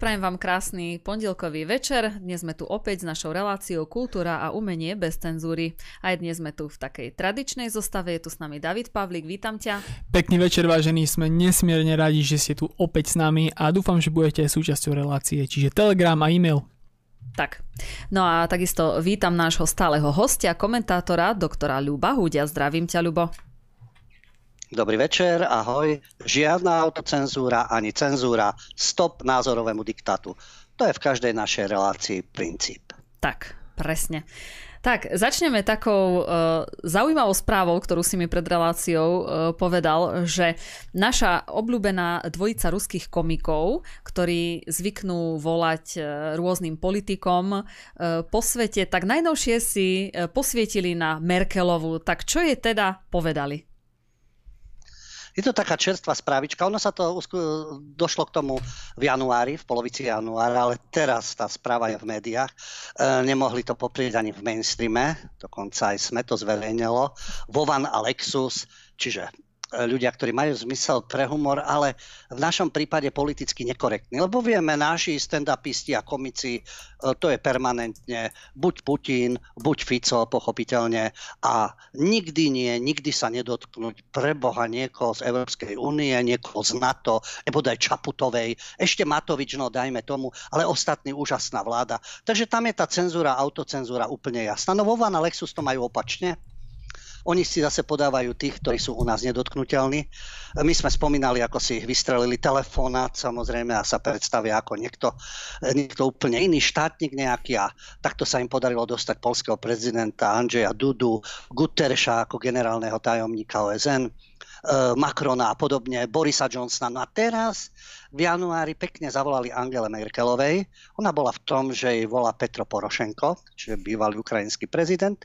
prajem vám krásny pondelkový večer. Dnes sme tu opäť s našou reláciou Kultúra a umenie bez cenzúry. Aj dnes sme tu v takej tradičnej zostave. Je tu s nami David Pavlik, vítam ťa. Pekný večer, vážení, sme nesmierne radi, že ste tu opäť s nami a dúfam, že budete aj súčasťou relácie, čiže Telegram a e-mail. Tak, no a takisto vítam nášho stáleho hostia, komentátora, doktora Ľuba Hudia. Zdravím ťa, Ľubo. Dobrý večer, ahoj. Žiadna autocenzúra ani cenzúra. Stop názorovému diktátu. To je v každej našej relácii princíp. Tak, presne. Tak, začneme takou uh, zaujímavou správou, ktorú si mi pred reláciou uh, povedal, že naša obľúbená dvojica ruských komikov, ktorí zvyknú volať uh, rôznym politikom uh, po svete, tak najnovšie si uh, posvietili na Merkelovu. Tak čo je teda povedali? Je to taká čerstvá správička. Ono sa to došlo k tomu v januári, v polovici januára, ale teraz tá správa je v médiách. E, nemohli to poprieť ani v mainstreame, dokonca aj sme to zverejnilo. Vovan a Lexus, čiže ľudia, ktorí majú zmysel pre humor, ale v našom prípade politicky nekorektní. Lebo vieme, naši stand-upisti a komici, e, to je permanentne buď Putin, buď Fico, pochopiteľne, a nikdy nie, nikdy sa nedotknúť pre Boha niekoho z Európskej únie, niekoho z NATO, nebo aj Čaputovej, ešte Matovič, no dajme tomu, ale ostatní úžasná vláda. Takže tam je tá cenzúra, autocenzúra úplne jasná. No vo Lexus to majú opačne. Oni si zase podávajú tých, ktorí sú u nás nedotknutelní. My sme spomínali, ako si ich vystrelili telefonát, samozrejme, a sa predstavia ako niekto, niekto úplne iný štátnik nejaký a takto sa im podarilo dostať polského prezidenta Andžeja Dudu, Guterša ako generálneho tajomníka OSN Macrona a podobne, Borisa Johnsona. No a teraz v januári pekne zavolali Angele Merkelovej. Ona bola v tom, že jej volá Petro Porošenko, čiže bývalý ukrajinský prezident.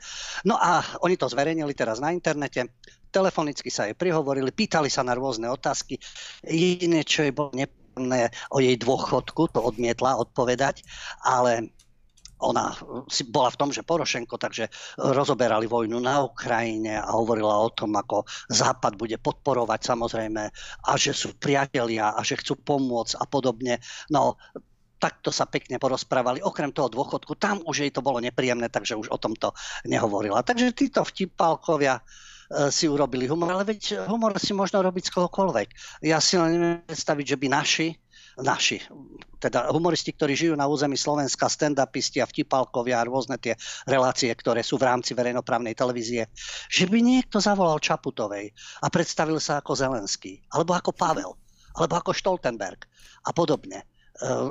No a oni to zverejnili teraz na internete. Telefonicky sa jej prihovorili, pýtali sa na rôzne otázky. Jediné, čo jej bolo nepríjemné o jej dôchodku, to odmietla odpovedať, ale ona si bola v tom, že Porošenko, takže rozoberali vojnu na Ukrajine a hovorila o tom, ako Západ bude podporovať samozrejme a že sú priatelia a že chcú pomôcť a podobne. No, takto sa pekne porozprávali. Okrem toho dôchodku, tam už jej to bolo nepríjemné, takže už o tomto nehovorila. Takže títo vtipálkovia e, si urobili humor, ale veď humor si možno robiť z kohokoľvek. Ja si len neviem predstaviť, že by naši naši, teda humoristi, ktorí žijú na území Slovenska, stand-upisti a vtipalkovia a rôzne tie relácie, ktoré sú v rámci verejnoprávnej televízie, že by niekto zavolal Čaputovej a predstavil sa ako Zelenský, alebo ako Pavel, alebo ako Stoltenberg a podobne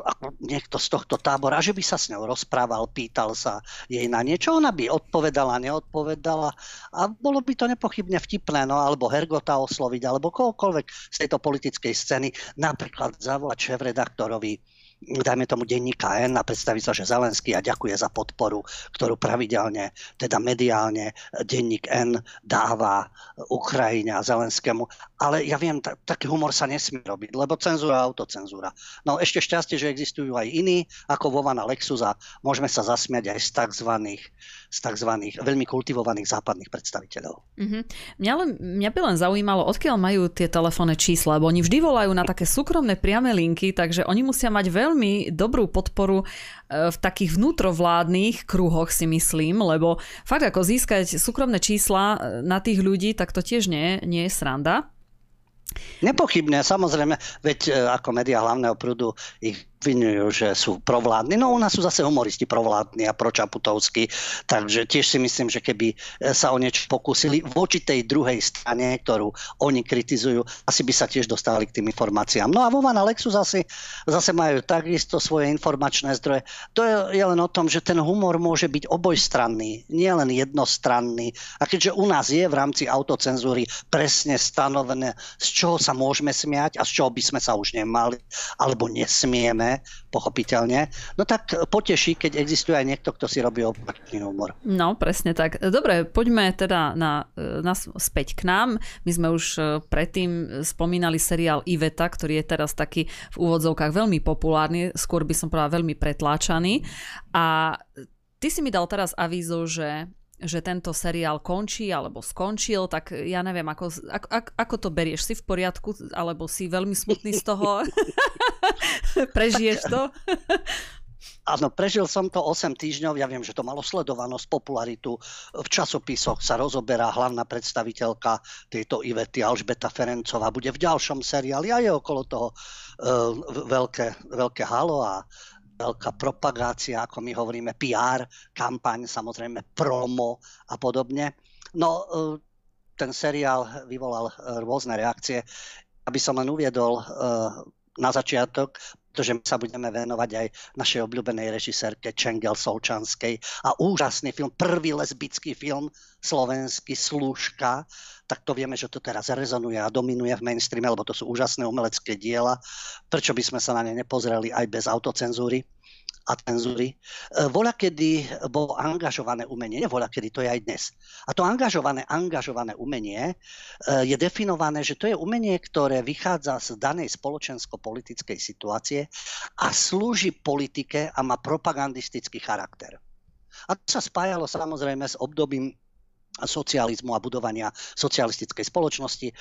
ako niekto z tohto tábora, že by sa s ňou rozprával, pýtal sa jej na niečo, ona by odpovedala, neodpovedala a bolo by to nepochybne vtipné, no alebo Hergota osloviť, alebo kohokoľvek z tejto politickej scény, napríklad zavolať šéf-redaktorovi dajme tomu denníka N a predstaviť sa, že Zelenský a ďakuje za podporu, ktorú pravidelne, teda mediálne denník N dáva Ukrajine a Zelenskému. Ale ja viem, t- taký humor sa nesmie robiť, lebo cenzúra a autocenzúra. No ešte šťastie, že existujú aj iní, ako Vovana Lexus a môžeme sa zasmiať aj z tzv z tzv. veľmi kultivovaných západných predstaviteľov. Mm-hmm. Mňa, len, mňa by len zaujímalo, odkiaľ majú tie telefónne čísla, lebo oni vždy volajú na také súkromné priame linky, takže oni musia mať veľmi dobrú podporu v takých vnútrovládnych kruhoch si myslím, lebo fakt ako získať súkromné čísla e, na tých ľudí, tak to tiež nie, nie je sranda. Nepochybne, samozrejme, veď e, ako médiá hlavného prúdu ich obvinujú, že sú provládni. No u nás sú zase humoristi provládni a pročaputovskí, takže tiež si myslím, že keby e, sa o niečo pokúsili voči tej druhej strane, ktorú oni kritizujú, asi by sa tiež dostali k tým informáciám. No a Vovan a Lexus zase, zase majú takisto svoje informačné zdroje. To je, je len o tom, že ten humor môže byť obojstranný, nie len jednostranný. A keďže u nás je v rámci autocenzúry presne stanovené, z čoho sa môžeme smiať a z čoho by sme sa už nemali alebo nesmieme, pochopiteľne, no tak poteší, keď existuje aj niekto, kto si robí opačný humor. No, presne tak. Dobre, poďme teda na, na, späť k nám. My sme už e, predtým spomínali seriál Iveta, ktorý je teraz taký v úvodzovkách veľmi populárny, skôr by som povedala veľmi pretláčaný. A ty si mi dal teraz avízo, že že tento seriál končí alebo skončil, tak ja neviem, ako, ako, ako to berieš? Si v poriadku alebo si veľmi smutný z toho? Prežiješ to? Áno, prežil som to 8 týždňov, ja viem, že to malo sledovanosť, popularitu. V časopisoch sa rozoberá hlavná predstaviteľka tejto Ivety Alžbeta Ferencová. Bude v ďalšom seriáli a je okolo toho uh, veľké, veľké halo a veľká propagácia, ako my hovoríme, PR, kampaň, samozrejme promo a podobne. No, uh, ten seriál vyvolal rôzne reakcie. Aby som len uviedol na začiatok, pretože my sa budeme venovať aj našej obľúbenej režisérke Čengel Solčanskej a úžasný film, prvý lesbický film slovenský Služka, tak to vieme, že to teraz rezonuje a dominuje v mainstreame, lebo to sú úžasné umelecké diela. Prečo by sme sa na ne nepozreli aj bez autocenzúry? A cenzúry. E, voľa kedy bolo angažované umenie, nie voľa kedy, to je aj dnes. A to angažované, angažované umenie e, je definované, že to je umenie, ktoré vychádza z danej spoločensko-politickej situácie a slúži politike a má propagandistický charakter. A to sa spájalo samozrejme s obdobím socializmu a budovania socialistickej spoločnosti. E,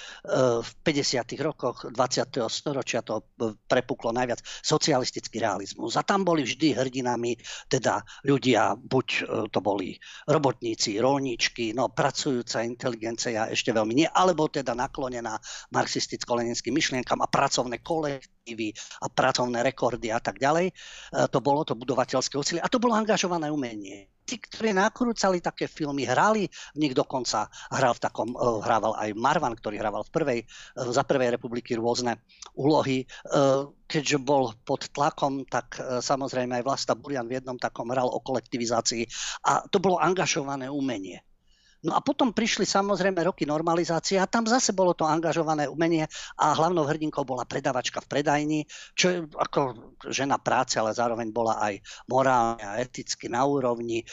v 50. rokoch 20. storočia to prepuklo najviac socialistický realizmus. A tam boli vždy hrdinami teda ľudia, buď e, to boli robotníci, rolníčky, no pracujúca inteligencia ešte veľmi nie, alebo teda naklonená marxisticko-leninským myšlienkam a pracovné kolektívy a pracovné rekordy a tak ďalej. E, to bolo to budovateľské úsilie a to bolo angažované umenie tí, ktorí nakrúcali také filmy, hrali v nich dokonca, hral v takom, uh, hrával aj Marvan, ktorý hrával v prvej, uh, za prvej republiky rôzne úlohy. Keďže bol pod tlakom, tak samozrejme aj Vlasta Burian v jednom takom hral o kolektivizácii a to bolo angažované umenie. No a potom prišli samozrejme roky normalizácie a tam zase bolo to angažované umenie a hlavnou hrdinkou bola predavačka v predajni, čo je ako žena práce, ale zároveň bola aj morálne a eticky na úrovni, e,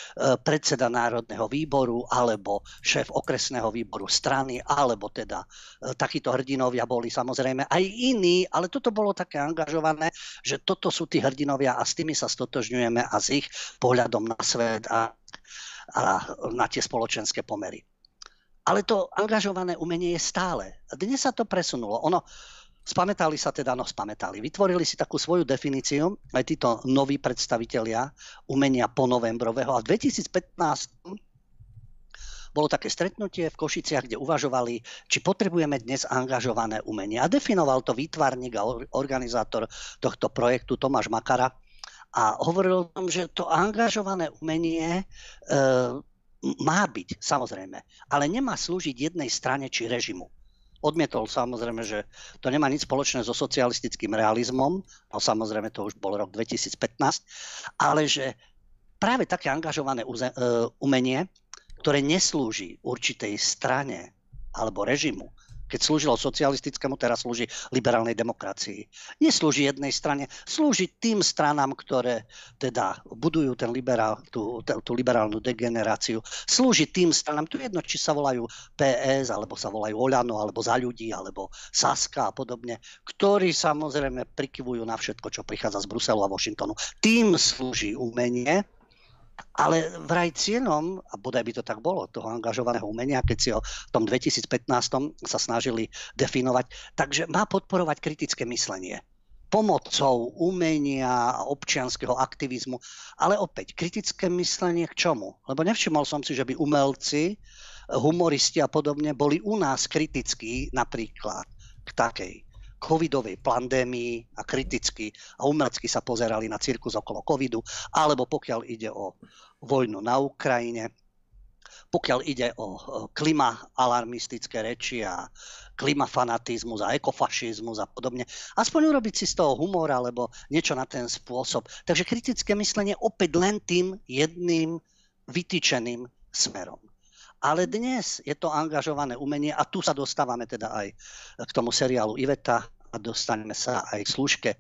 predseda Národného výboru alebo šéf okresného výboru strany, alebo teda e, takíto hrdinovia boli samozrejme aj iní, ale toto bolo také angažované, že toto sú tí hrdinovia a s tými sa stotožňujeme a s ich pohľadom na svet a a na tie spoločenské pomery. Ale to angažované umenie je stále. Dnes sa to presunulo. Ono, spametali sa teda, no spametali. Vytvorili si takú svoju definíciu, aj títo noví predstavitelia umenia po novembrového. A v 2015 bolo také stretnutie v Košiciach, kde uvažovali, či potrebujeme dnes angažované umenie. A definoval to výtvarník a organizátor tohto projektu Tomáš Makara a hovoril o tom, že to angažované umenie e, má byť, samozrejme, ale nemá slúžiť jednej strane či režimu. Odmietol samozrejme, že to nemá nič spoločné so socialistickým realizmom, no samozrejme to už bol rok 2015, ale že práve také angažované e, umenie, ktoré neslúži určitej strane alebo režimu, keď slúžilo socialistickému, teraz slúži liberálnej demokracii. Neslúži jednej strane, slúži tým stranám, ktoré teda budujú ten liberál, tú, tú liberálnu degeneráciu. Slúži tým stranám, tu jedno, či sa volajú PS, alebo sa volajú Oľano, alebo za ľudí, alebo Saska a podobne, ktorí samozrejme prikyvujú na všetko, čo prichádza z Bruselu a Washingtonu. Tým slúži umenie, ale vraj cieľom, a bodaj by to tak bolo, toho angažovaného umenia, keď si ho v tom 2015 sa snažili definovať, takže má podporovať kritické myslenie pomocou umenia a občianského aktivizmu. Ale opäť, kritické myslenie k čomu? Lebo nevšimol som si, že by umelci, humoristi a podobne boli u nás kritickí napríklad k takej covidovej pandémii a kriticky a umelecky sa pozerali na cirkus okolo covidu, alebo pokiaľ ide o vojnu na Ukrajine, pokiaľ ide o klima alarmistické reči a klimafanatizmus a ekofašizmus a podobne. Aspoň urobiť si z toho humor alebo niečo na ten spôsob. Takže kritické myslenie opäť len tým jedným vytýčeným smerom. Ale dnes je to angažované umenie a tu sa dostávame teda aj k tomu seriálu Iveta a dostaneme sa aj k služke.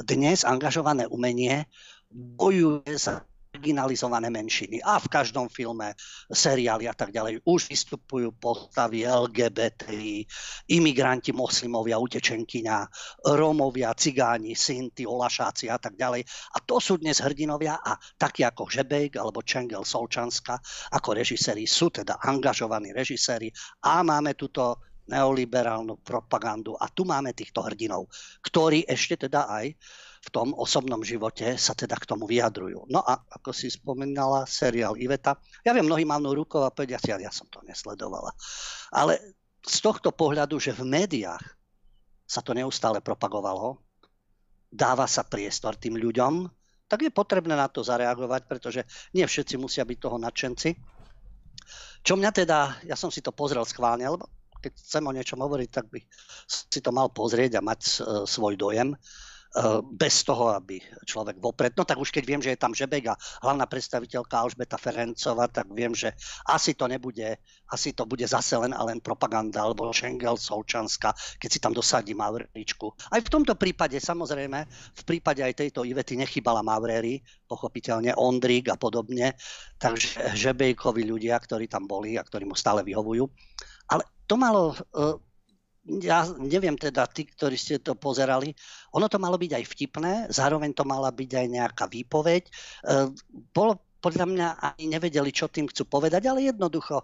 Dnes angažované umenie bojuje za marginalizované menšiny. A v každom filme, seriáli a tak ďalej už vystupujú postavy LGBTI, imigranti, moslimovia, utečenkyňa, Rómovia, Cigáni, Sinti, Olašáci a tak ďalej. A to sú dnes hrdinovia a takí ako Žebejk alebo Čengel Solčanska ako režiséri sú teda angažovaní režiséri a máme túto neoliberálnu propagandu a tu máme týchto hrdinov, ktorí ešte teda aj v tom osobnom živote sa teda k tomu vyjadrujú. No a ako si spomínala, seriál Iveta, ja viem, mnohí mávnu rukou a povedia si, ja som to nesledovala. Ale z tohto pohľadu, že v médiách sa to neustále propagovalo, dáva sa priestor tým ľuďom, tak je potrebné na to zareagovať, pretože nie všetci musia byť toho nadšenci. Čo mňa teda, ja som si to pozrel schválne, lebo keď chcem o niečom hovoriť, tak by si to mal pozrieť a mať e, svoj dojem. Eh, bez toho, aby človek vopred, no tak už keď viem, že je tam Žebek a hlavná predstaviteľka Alžbeta Ferencová, tak viem, že asi to nebude, asi to bude zase len a len propaganda, alebo Schengel, Solčanska, keď si tam dosadí Mavreričku. Aj v tomto prípade, samozrejme, v prípade aj tejto Ivety nechybala Mavrery, pochopiteľne Ondrík a podobne, takže Žebejkovi ľudia, ktorí tam boli a ktorí mu stále vyhovujú. Ale to malo uh, ja neviem teda, tí, ktorí ste to pozerali, ono to malo byť aj vtipné, zároveň to mala byť aj nejaká výpoveď. E, bolo podľa mňa ani nevedeli, čo tým chcú povedať, ale jednoducho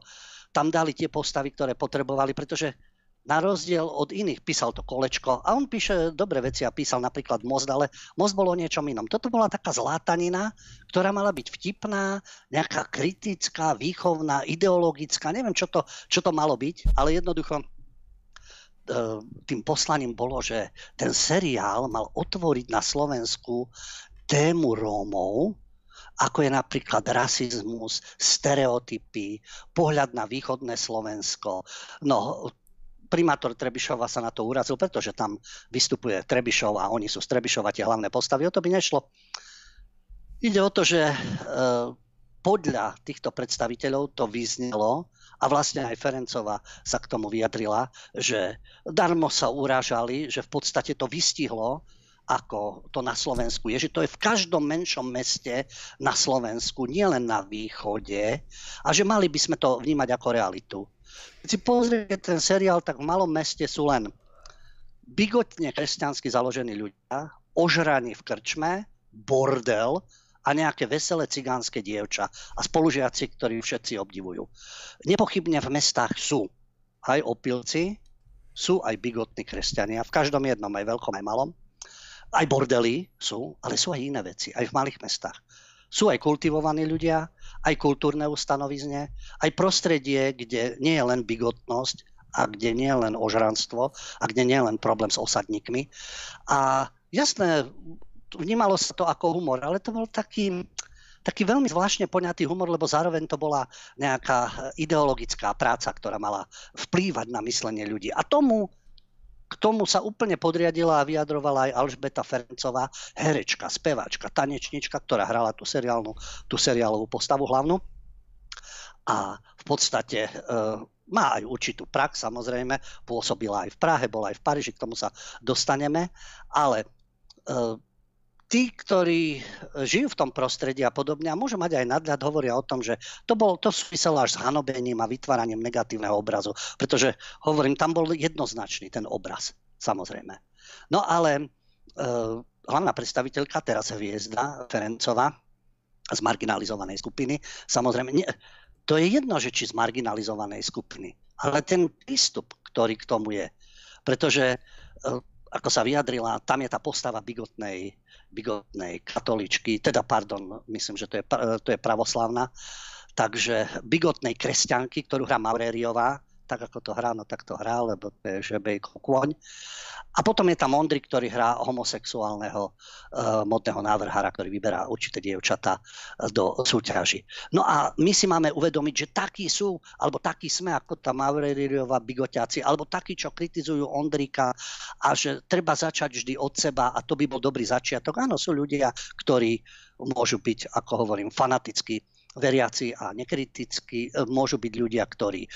tam dali tie postavy, ktoré potrebovali, pretože na rozdiel od iných písal to kolečko a on píše dobré veci a písal napríklad Most, ale Most bolo o niečom inom. Toto bola taká zlátanina, ktorá mala byť vtipná, nejaká kritická, výchovná, ideologická, neviem, čo to, čo to malo byť, ale jednoducho tým poslaním bolo, že ten seriál mal otvoriť na Slovensku tému Rómov, ako je napríklad rasizmus, stereotypy, pohľad na východné Slovensko. No, primátor Trebišova sa na to urazil, pretože tam vystupuje Trebišov a oni sú z Trebišova tie hlavné postavy. O to by nešlo. Ide o to, že e, podľa týchto predstaviteľov to vyznelo, a vlastne aj Ferencová sa k tomu vyjadrila, že darmo sa urážali, že v podstate to vystihlo, ako to na Slovensku je, že to je v každom menšom meste na Slovensku, nielen na východe, a že mali by sme to vnímať ako realitu. Keď si pozriete ten seriál, tak v malom meste sú len bigotne kresťansky založení ľudia, ožraní v krčme, bordel, a nejaké veselé cigánske dievča a spolužiaci, ktorí všetci obdivujú. Nepochybne v mestách sú aj opilci, sú aj bigotní kresťania, v každom jednom, aj veľkom, aj malom. Aj bordely sú, ale sú aj iné veci, aj v malých mestách. Sú aj kultivovaní ľudia, aj kultúrne ustanovizne, aj prostredie, kde nie je len bigotnosť a kde nie je len ožranstvo a kde nie je len problém s osadníkmi. A jasné, vnímalo sa to ako humor, ale to bol taký, taký veľmi zvláštne poňatý humor, lebo zároveň to bola nejaká ideologická práca, ktorá mala vplývať na myslenie ľudí. A tomu, k tomu sa úplne podriadila a vyjadrovala aj Alžbeta Ferencová, herečka, speváčka, tanečnička, ktorá hrala tú, seriálnu, tú seriálovú postavu hlavnú. A v podstate e, má aj určitú prax, samozrejme, pôsobila aj v Prahe, bola aj v Paríži, k tomu sa dostaneme, ale e, tí, ktorí žijú v tom prostredí a podobne a môžu mať aj nadhľad, hovoria o tom, že to, bol, to súviselo až s hanobením a vytváraním negatívneho obrazu. Pretože, hovorím, tam bol jednoznačný ten obraz, samozrejme. No ale e, hlavná predstaviteľka, teraz hviezda Ferencová, z marginalizovanej skupiny, samozrejme, nie, to je jedno, že či z marginalizovanej skupiny, ale ten prístup, ktorý k tomu je. Pretože, e, ako sa vyjadrila, tam je tá postava bigotnej bigotnej katoličky, teda pardon, myslím, že to je, to je pravoslavná, takže bigotnej kresťanky, ktorú hrá Maurériová, tak ako to hrá, no tak to hrá, lebo to je žebejko kôň. A potom je tam Ondry, ktorý hrá homosexuálneho uh, modného návrhára, ktorý vyberá určité dievčatá eh, do súťaži. No a my si máme uvedomiť, že takí sú, alebo takí sme, ako tá Maureriová bigoťáci, alebo takí, čo kritizujú Ondrika a že treba začať vždy od seba a to by bol dobrý začiatok. Áno, sú ľudia, ktorí môžu byť, ako hovorím, fanatickí veriaci a nekritickí, e, môžu byť ľudia, ktorí e,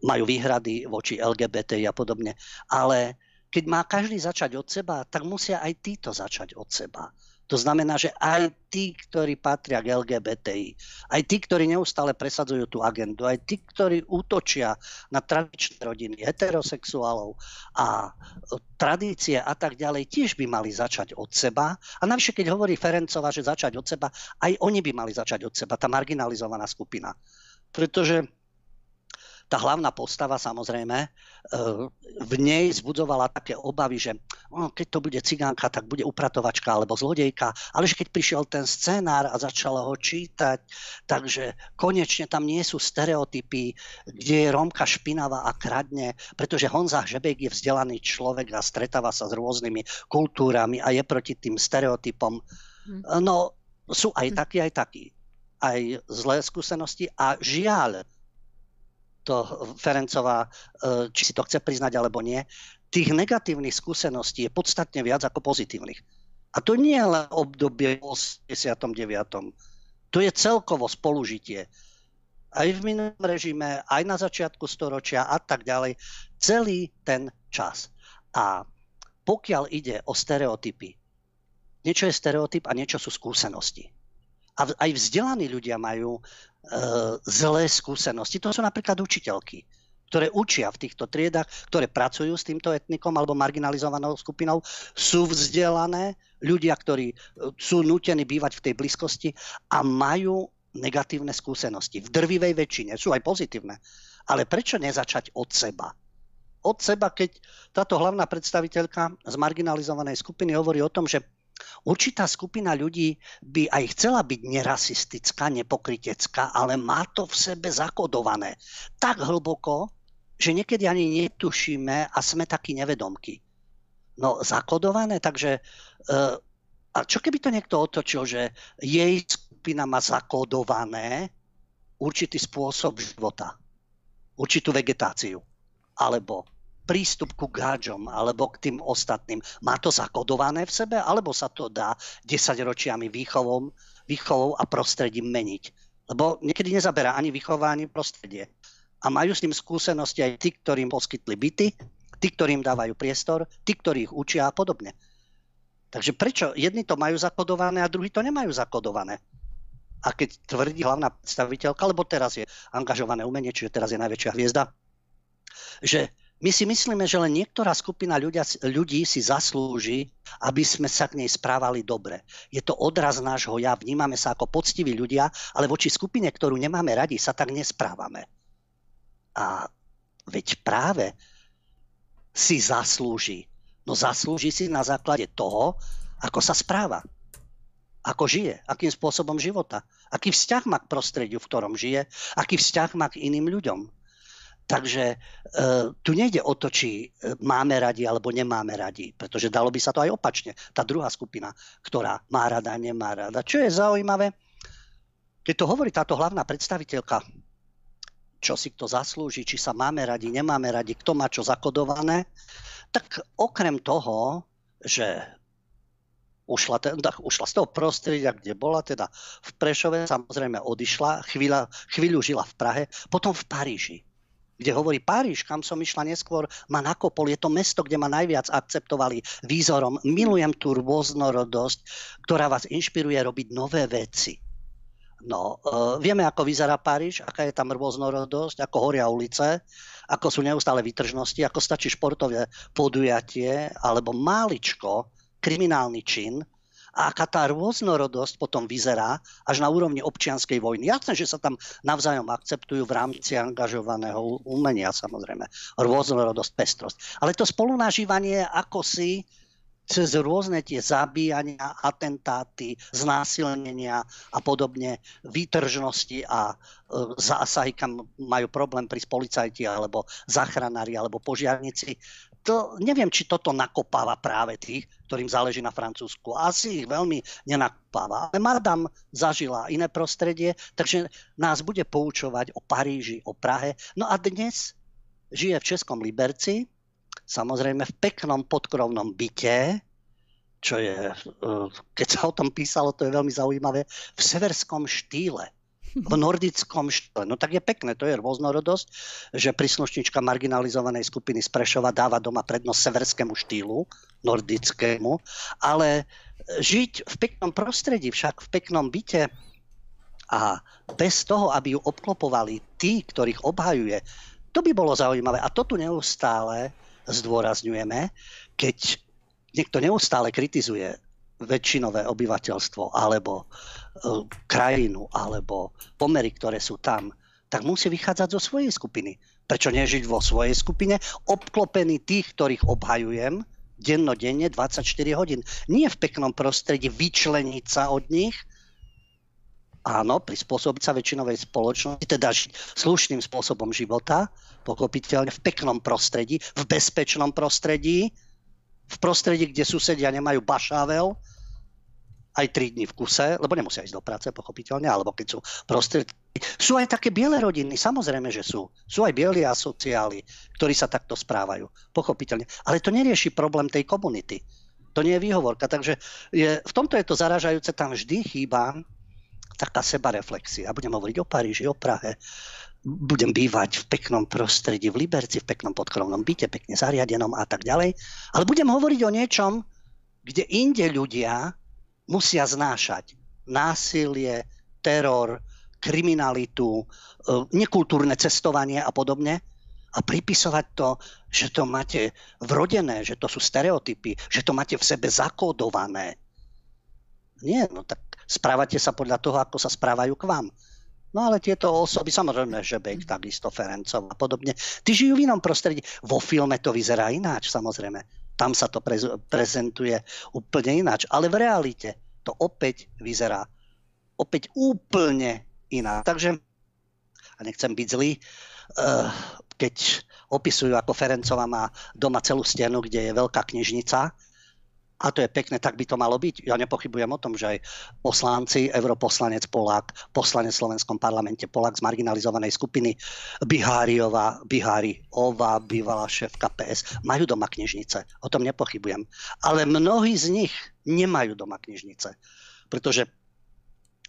majú výhrady voči LGBT a podobne. Ale keď má každý začať od seba, tak musia aj títo začať od seba. To znamená, že aj tí, ktorí patria k LGBTI, aj tí, ktorí neustále presadzujú tú agendu, aj tí, ktorí útočia na tradičné rodiny, heterosexuálov a tradície a tak ďalej, tiež by mali začať od seba. A navyše, keď hovorí Ferencová, že začať od seba, aj oni by mali začať od seba, tá marginalizovaná skupina. Pretože tá hlavná postava samozrejme e, v nej zbudzovala také obavy, že no, keď to bude cigánka, tak bude upratovačka alebo zlodejka, ale že keď prišiel ten scenár a začala ho čítať, takže konečne tam nie sú stereotypy, kde je Rómka špinavá a kradne, pretože Honza Žebek je vzdelaný človek a stretáva sa s rôznymi kultúrami a je proti tým stereotypom. Hm. No, sú aj hm. takí, aj takí. Aj zlé skúsenosti a žiaľ, to Ferencová, e, či si to chce priznať alebo nie, tých negatívnych skúseností je podstatne viac ako pozitívnych. A to nie je len obdobie v 89. To je celkovo spolužitie. Aj v minulom režime, aj na začiatku storočia a tak ďalej. Celý ten čas. A pokiaľ ide o stereotypy, niečo je stereotyp a niečo sú skúsenosti. A aj vzdelaní ľudia majú zlé skúsenosti. To sú napríklad učiteľky, ktoré učia v týchto triedach, ktoré pracujú s týmto etnikom alebo marginalizovanou skupinou, sú vzdelané, ľudia, ktorí e, sú nutení bývať v tej blízkosti a majú negatívne skúsenosti. V drvivej väčšine sú aj pozitívne. Ale prečo nezačať od seba? Od seba, keď táto hlavná predstaviteľka z marginalizovanej skupiny hovorí o tom, že Určitá skupina ľudí by aj chcela byť nerasistická, nepokritecká, ale má to v sebe zakodované tak hlboko, že niekedy ani netušíme a sme takí nevedomky. No zakodované, takže uh, a čo keby to niekto otočil, že jej skupina má zakodované určitý spôsob života, určitú vegetáciu, alebo prístup ku gáčom alebo k tým ostatným. Má to zakodované v sebe, alebo sa to dá 10 ročiami výchovou, a prostredím meniť? Lebo niekedy nezaberá ani vychovanie, ani prostredie. A majú s tým skúsenosti aj tí, ktorým poskytli byty, tí, ktorým dávajú priestor, tí, ktorí ich učia a podobne. Takže prečo jedni to majú zakodované a druhí to nemajú zakodované? A keď tvrdí hlavná predstaviteľka, lebo teraz je angažované umenie, čiže teraz je najväčšia hviezda, že my si myslíme, že len niektorá skupina ľudia, ľudí si zaslúži, aby sme sa k nej správali dobre. Je to odraz nášho ja, vnímame sa ako poctiví ľudia, ale voči skupine, ktorú nemáme radi, sa tak nesprávame. A veď práve si zaslúži. No zaslúži si na základe toho, ako sa správa. Ako žije, akým spôsobom života. Aký vzťah má k prostrediu, v ktorom žije, aký vzťah má k iným ľuďom Takže e, tu nejde o to, či e, máme radi alebo nemáme radi, pretože dalo by sa to aj opačne. Tá druhá skupina, ktorá má rada, nemá rada. Čo je zaujímavé, keď to hovorí táto hlavná predstaviteľka, čo si kto zaslúži, či sa máme radi, nemáme radi, kto má čo zakodované, tak okrem toho, že ušla, teda, ušla z toho prostredia, kde bola, teda v Prešove, samozrejme odišla, chvíľa, chvíľu žila v Prahe, potom v Paríži kde hovorí Paríž, kam som išla neskôr, ma nakopol. Je to mesto, kde ma najviac akceptovali výzorom. Milujem tú rôznorodosť, ktorá vás inšpiruje robiť nové veci. No, uh, vieme, ako vyzerá Paríž, aká je tam rôznorodosť, ako horia ulice, ako sú neustále vytržnosti, ako stačí športové podujatie alebo máličko kriminálny čin, a aká tá rôznorodosť potom vyzerá až na úrovni občianskej vojny. Jasné, že sa tam navzájom akceptujú v rámci angažovaného umenia samozrejme. Rôznorodosť, pestrosť. Ale to spolunažívanie ako si cez rôzne tie zabíjania, atentáty, znásilnenia a podobne, výtržnosti a e, zásahy, kam majú problém pri policajti alebo zachranári alebo požiarnici, to neviem, či toto nakopáva práve tých, ktorým záleží na Francúzsku. Asi ich veľmi nenakopáva. Ale Madame zažila iné prostredie, takže nás bude poučovať o Paríži, o Prahe. No a dnes žije v Českom Liberci, samozrejme v peknom podkrovnom byte, čo je, eh, keď sa o tom písalo, to je veľmi zaujímavé, v severskom štýle v nordickom štýle. No tak je pekné, to je rôznorodosť, že príslušnička marginalizovanej skupiny z Prešova dáva doma prednosť severskému štýlu, nordickému, ale žiť v peknom prostredí, však v peknom byte a bez toho, aby ju obklopovali tí, ktorých obhajuje, to by bolo zaujímavé. A to tu neustále zdôrazňujeme, keď niekto neustále kritizuje väčšinové obyvateľstvo alebo krajinu alebo pomery, ktoré sú tam, tak musí vychádzať zo svojej skupiny. Prečo nežiť vo svojej skupine, obklopený tých, ktorých obhajujem, dennodenne 24 hodín. Nie v peknom prostredí vyčleniť sa od nich, áno, prispôsobiť sa väčšinovej spoločnosti, teda žiť slušným spôsobom života, pochopiteľne v peknom prostredí, v bezpečnom prostredí, v prostredí, kde susedia nemajú bašável, aj 3 dní v kuse, lebo nemusia ísť do práce, pochopiteľne, alebo keď sú prostredí. Sú aj také biele rodiny, samozrejme, že sú. Sú aj bieli asociáli, ktorí sa takto správajú, pochopiteľne. Ale to nerieši problém tej komunity. To nie je výhovorka. Takže je, v tomto je to zaražajúce, tam vždy chýba taká sebareflexia. Budem hovoriť o Paríži, o Prahe, budem bývať v peknom prostredí, v Liberci, v peknom podkrovnom byte, pekne zariadenom a tak ďalej. Ale budem hovoriť o niečom, kde inde ľudia musia znášať násilie, teror, kriminalitu, e, nekultúrne cestovanie a podobne a pripisovať to, že to máte vrodené, že to sú stereotypy, že to máte v sebe zakódované. Nie, no tak správate sa podľa toho, ako sa správajú k vám. No ale tieto osoby, samozrejme, že Beck, takisto Ferencov a podobne, tí žijú v inom prostredí. Vo filme to vyzerá ináč, samozrejme. Tam sa to prez- prezentuje úplne ináč. Ale v realite to opäť vyzerá opäť úplne iná. Takže, a nechcem byť zlý, uh, keď opisujú, ako Ferencova má doma celú stenu, kde je veľká knižnica, a to je pekné, tak by to malo byť. Ja nepochybujem o tom, že aj poslanci, europoslanec Polák, poslanec v Slovenskom parlamente Polák z marginalizovanej skupiny Biháriova, Biháriova, bývalá šéfka PS, majú doma knižnice. O tom nepochybujem. Ale mnohí z nich nemajú doma knižnice. Pretože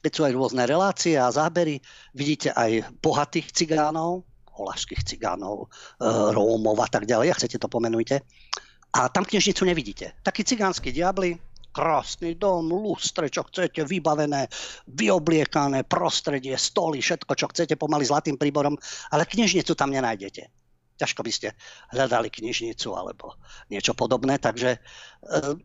keď sú aj rôzne relácie a zábery, vidíte aj bohatých cigánov, olašských cigánov, e, Rómov a tak ďalej, ak chcete to pomenujte, a tam knižnicu nevidíte. Takí cigánsky diabli, krásny dom, lustre, čo chcete, vybavené, vyobliekané, prostredie, stoly, všetko, čo chcete, pomaly zlatým príborom, ale knižnicu tam nenájdete. Ťažko by ste hľadali knižnicu alebo niečo podobné, takže e,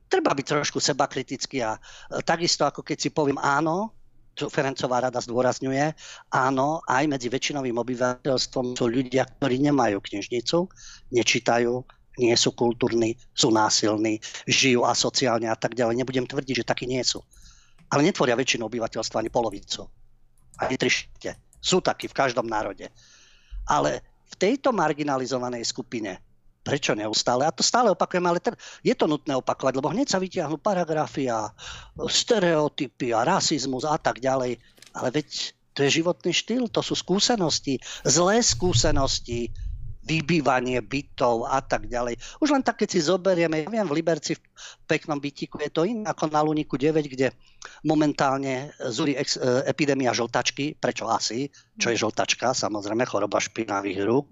treba byť trošku seba kritický a e, takisto ako keď si poviem áno, čo Ferencová rada zdôrazňuje, áno, aj medzi väčšinovým obyvateľstvom sú ľudia, ktorí nemajú knižnicu, nečítajú, nie sú kultúrni, sú násilní, žijú asociálne a tak ďalej. Nebudem tvrdiť, že takí nie sú. Ale netvoria väčšinu obyvateľstva ani polovicu. Ani trište. Sú takí v každom národe. Ale v tejto marginalizovanej skupine prečo neustále? A to stále opakujem, ale ter- je to nutné opakovať, lebo hneď sa vytiahnu paragrafy a stereotypy a rasizmus a tak ďalej. Ale veď to je životný štýl, to sú skúsenosti, zlé skúsenosti, vybývanie bytov a tak ďalej. Už len tak, keď si zoberieme, ja viem, v Liberci v peknom bytiku je to iné ako na Luniku 9, kde momentálne zúri ex, e, epidémia žltačky. Prečo asi? Čo je žltačka? Samozrejme choroba špinavých rúk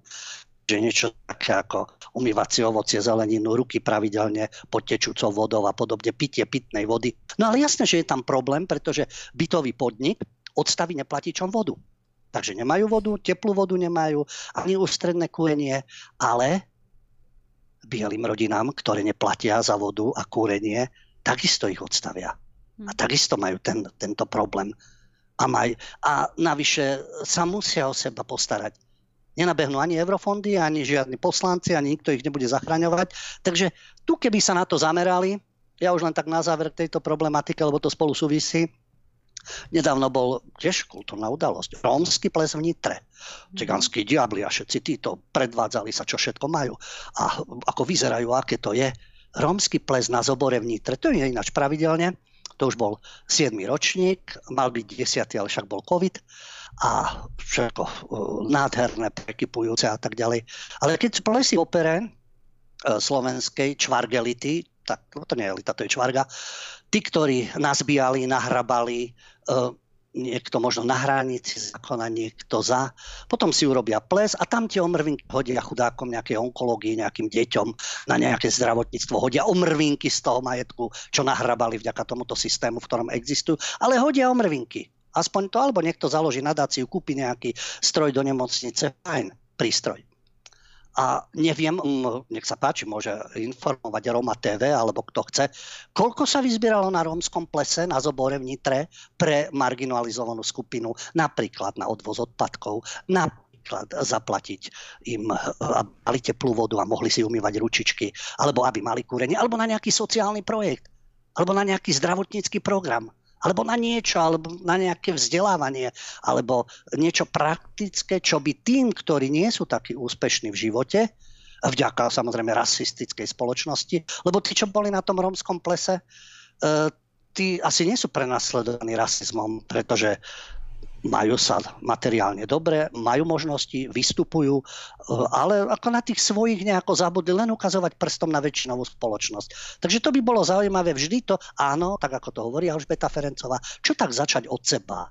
že niečo také ako umývacie ovocie, zeleninu, ruky pravidelne pod tečúcou vodou a podobne, pitie pitnej vody. No ale jasné, že je tam problém, pretože bytový podnik odstaví neplatičom vodu. Takže nemajú vodu, teplú vodu nemajú, ani ústredné kúrenie, ale bielým rodinám, ktoré neplatia za vodu a kúrenie, takisto ich odstavia. A hm. takisto majú ten, tento problém. A, maj, a navyše sa musia o seba postarať. Nenabehnú ani eurofondy, ani žiadni poslanci, ani nikto ich nebude zachraňovať. Takže tu, keby sa na to zamerali, ja už len tak na záver tejto problematike, lebo to spolu súvisí, Nedávno bol tiež kultúrna udalosť. Rómsky ples v Nitre. Cigánsky diabli a všetci títo predvádzali sa, čo všetko majú a ako vyzerajú, aké to je. Rómsky ples na zobore v Nitre. To je ináč pravidelne. To už bol 7. ročník, mal byť 10. ale však bol COVID a všetko uh, nádherné, prekypujúce a tak ďalej. Ale keď plesy opere uh, slovenskej čvargelity, tak no to nie je elita, to je čvarga, tí, ktorí nazbíjali, nahrabali, uh, niekto možno na hranici zákona, niekto za. Potom si urobia ples a tam tie omrvinky hodia chudákom nejakej onkológii, nejakým deťom na nejaké zdravotníctvo. Hodia omrvinky z toho majetku, čo nahrabali vďaka tomuto systému, v ktorom existujú. Ale hodia omrvinky. Aspoň to, alebo niekto založí nadáciu, kúpi nejaký stroj do nemocnice. Fajn, prístroj a neviem, nech sa páči, môže informovať Roma TV alebo kto chce, koľko sa vyzbieralo na rómskom plese na zobore v Nitre pre marginalizovanú skupinu, napríklad na odvoz odpadkov, napríklad zaplatiť im, aby mali teplú vodu a mohli si umývať ručičky, alebo aby mali kúrenie, alebo na nejaký sociálny projekt, alebo na nejaký zdravotnícky program alebo na niečo, alebo na nejaké vzdelávanie, alebo niečo praktické, čo by tým, ktorí nie sú takí úspešní v živote, vďaka samozrejme rasistickej spoločnosti, lebo tí, čo boli na tom rómskom plese, e, tí asi nie sú prenasledovaní rasizmom, pretože majú sa materiálne dobre, majú možnosti, vystupujú, eh, ale ako na tých svojich nejako zabudli len ukazovať prstom na väčšinovú spoločnosť. Takže to by bolo zaujímavé vždy to, áno, tak ako to hovorí Alžbeta Ferencová, čo tak začať od seba.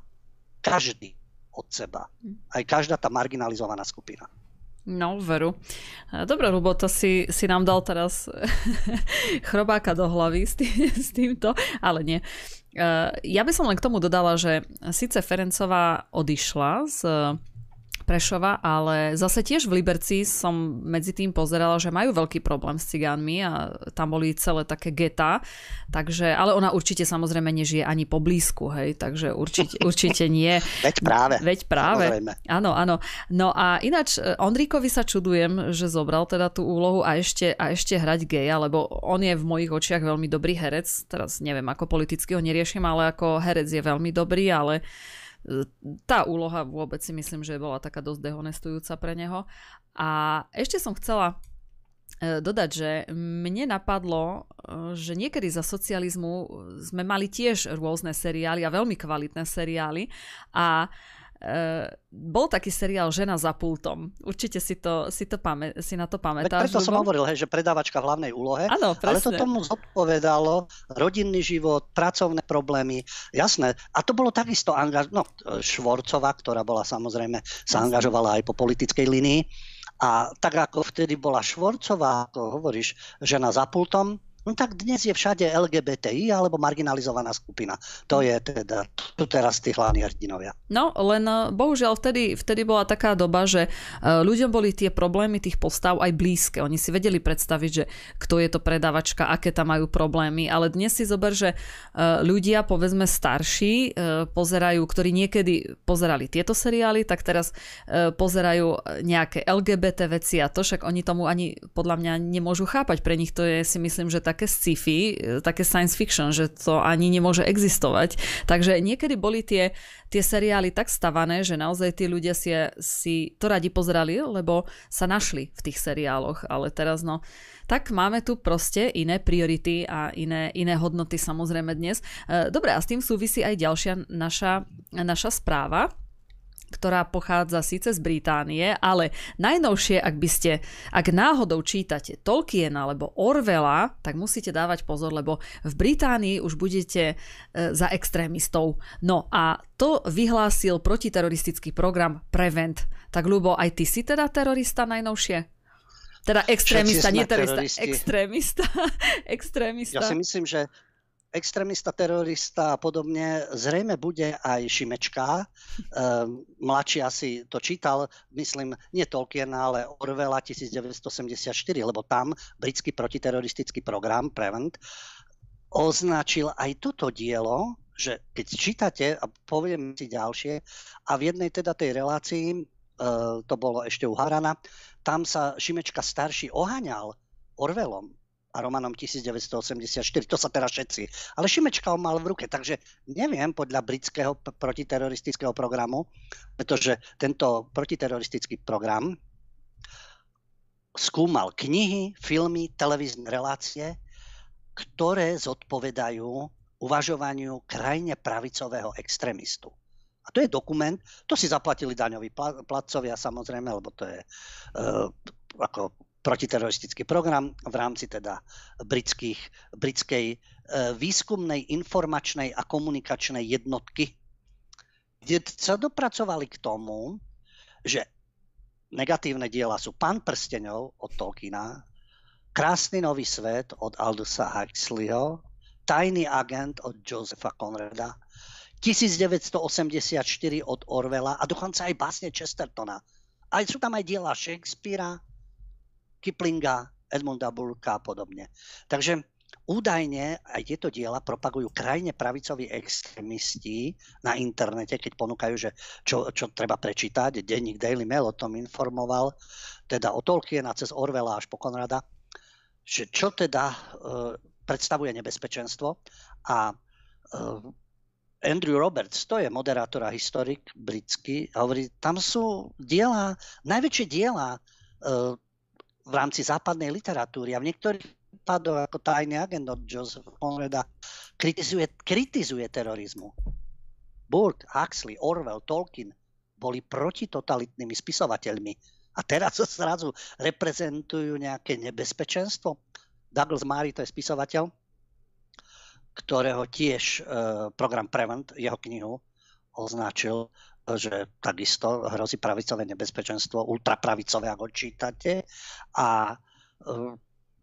Každý od seba. Aj každá tá marginalizovaná skupina. No, veru. Dobre, Rubo, to si, si nám dal teraz chrobáka do hlavy s, tým, s týmto, ale nie. Ja by som len k tomu dodala, že síce Ferencová odišla z Prešova, ale zase tiež v Liberci som medzi tým pozerala, že majú veľký problém s cigánmi a tam boli celé také geta, takže, ale ona určite samozrejme nežije ani po blízku, hej, takže určite, určite nie. Veď práve. Veď práve. Samozrejme. Áno, áno. No a ináč e, Ondríkovi sa čudujem, že zobral teda tú úlohu a ešte, a ešte hrať geja, lebo on je v mojich očiach veľmi dobrý herec, teraz neviem, ako politicky ho neriešim, ale ako herec je veľmi dobrý, ale tá úloha vôbec si myslím, že bola taká dosť dehonestujúca pre neho. A ešte som chcela e, dodať, že mne napadlo, e, že niekedy za socializmu sme mali tiež rôzne seriály a veľmi kvalitné seriály a Uh, bol taký seriál Žena za pultom. Určite si, to, si, to pamä, si na to pamätáš. Veď preto som hovoril, hej, že predávačka v hlavnej úlohe, ano, ale to tomu zodpovedalo rodinný život, pracovné problémy, jasné. A to bolo takisto angaž... no, Švorcová, ktorá bola samozrejme, sa angažovala aj po politickej linii. A tak ako vtedy bola Švorcová, ako hovoríš, žena za pultom, No tak dnes je všade LGBTI alebo marginalizovaná skupina. To je teda tu teraz tí hlavní hrdinovia. No, len eh, bohužiaľ vtedy, vtedy bola taká doba, že eh, ľuďom boli tie problémy tých postav aj blízke. Oni si vedeli predstaviť, že kto je to predávačka, aké tam majú problémy, ale dnes si zober, že eh, ľudia, povedzme starší, pozerajú, ktorí niekedy pozerali tieto seriály, tak teraz pozerajú nejaké LGBT veci a to však oni tomu ani podľa mňa nemôžu chápať. Pre nich to je si myslím, že také sci-fi, e, také science fiction, že to ani nemôže existovať. Takže niekedy boli tie, tie seriály tak stavané, že naozaj tí ľudia si, si to radi pozerali, lebo sa našli v tých seriáloch. Ale teraz no, tak máme tu proste iné priority a iné, iné hodnoty samozrejme dnes. E, dobre, a s tým súvisí aj ďalšia naša, naša správa ktorá pochádza síce z Británie, ale najnovšie, ak by ste, ak náhodou čítate Tolkien alebo Orwella, tak musíte dávať pozor, lebo v Británii už budete e, za extrémistov. No a to vyhlásil protiteroristický program Prevent. Tak ľubo, aj ty si teda terorista najnovšie? Teda extrémista, nie terorista, extrémista. extrémista. Ja si myslím, že extrémista, terorista a podobne, zrejme bude aj Šimečka. Um, mladší asi to čítal, myslím, nie Tolkien, ale Orwella 1984, lebo tam britský protiteroristický program Prevent označil aj toto dielo, že keď čítate, a poviem si ďalšie, a v jednej teda tej relácii, uh, to bolo ešte u Harana, tam sa Šimečka starší oháňal Orwellom a Romanom 1984. To sa teraz všetci. Ale Šimečka ho mal v ruke, takže neviem podľa britského protiteroristického programu, pretože tento protiteroristický program skúmal knihy, filmy, televízne relácie, ktoré zodpovedajú uvažovaniu krajne pravicového extrémistu. A to je dokument, to si zaplatili daňoví platcovia samozrejme, lebo to je uh, ako protiteroristický program v rámci teda britských, britskej e, výskumnej, informačnej a komunikačnej jednotky. kde sa dopracovali k tomu, že negatívne diela sú Pán prstenov od Tolkiena, Krásny nový svet od Aldusa Huxleyho, Tajný agent od Josepha Conrada, 1984 od Orwella a dokonca aj básne Chestertona. A sú tam aj diela Shakespearea, Kiplinga, Edmunda Burka a podobne. Takže údajne aj tieto diela propagujú krajne pravicoví extrémisti na internete, keď ponúkajú, že čo, čo treba prečítať. Denník Daily Mail o tom informoval, teda o Tolkiena cez Orwella až po Konrada, že čo teda e, predstavuje nebezpečenstvo a e, Andrew Roberts, to je moderátor a historik britský, hovorí, tam sú diela, najväčšie diela e, v rámci západnej literatúry a v niektorých prípadov ako tajný agent od Joseph Conrada kritizuje, kritizuje terorizmu. Burke, Huxley, Orwell, Tolkien boli protitotalitnými spisovateľmi a teraz zrazu reprezentujú nejaké nebezpečenstvo. Douglas Murray, to je spisovateľ, ktorého tiež e, program Prevent, jeho knihu, označil, že takisto hrozí pravicové nebezpečenstvo, ultrapravicové, ako čítate. A e,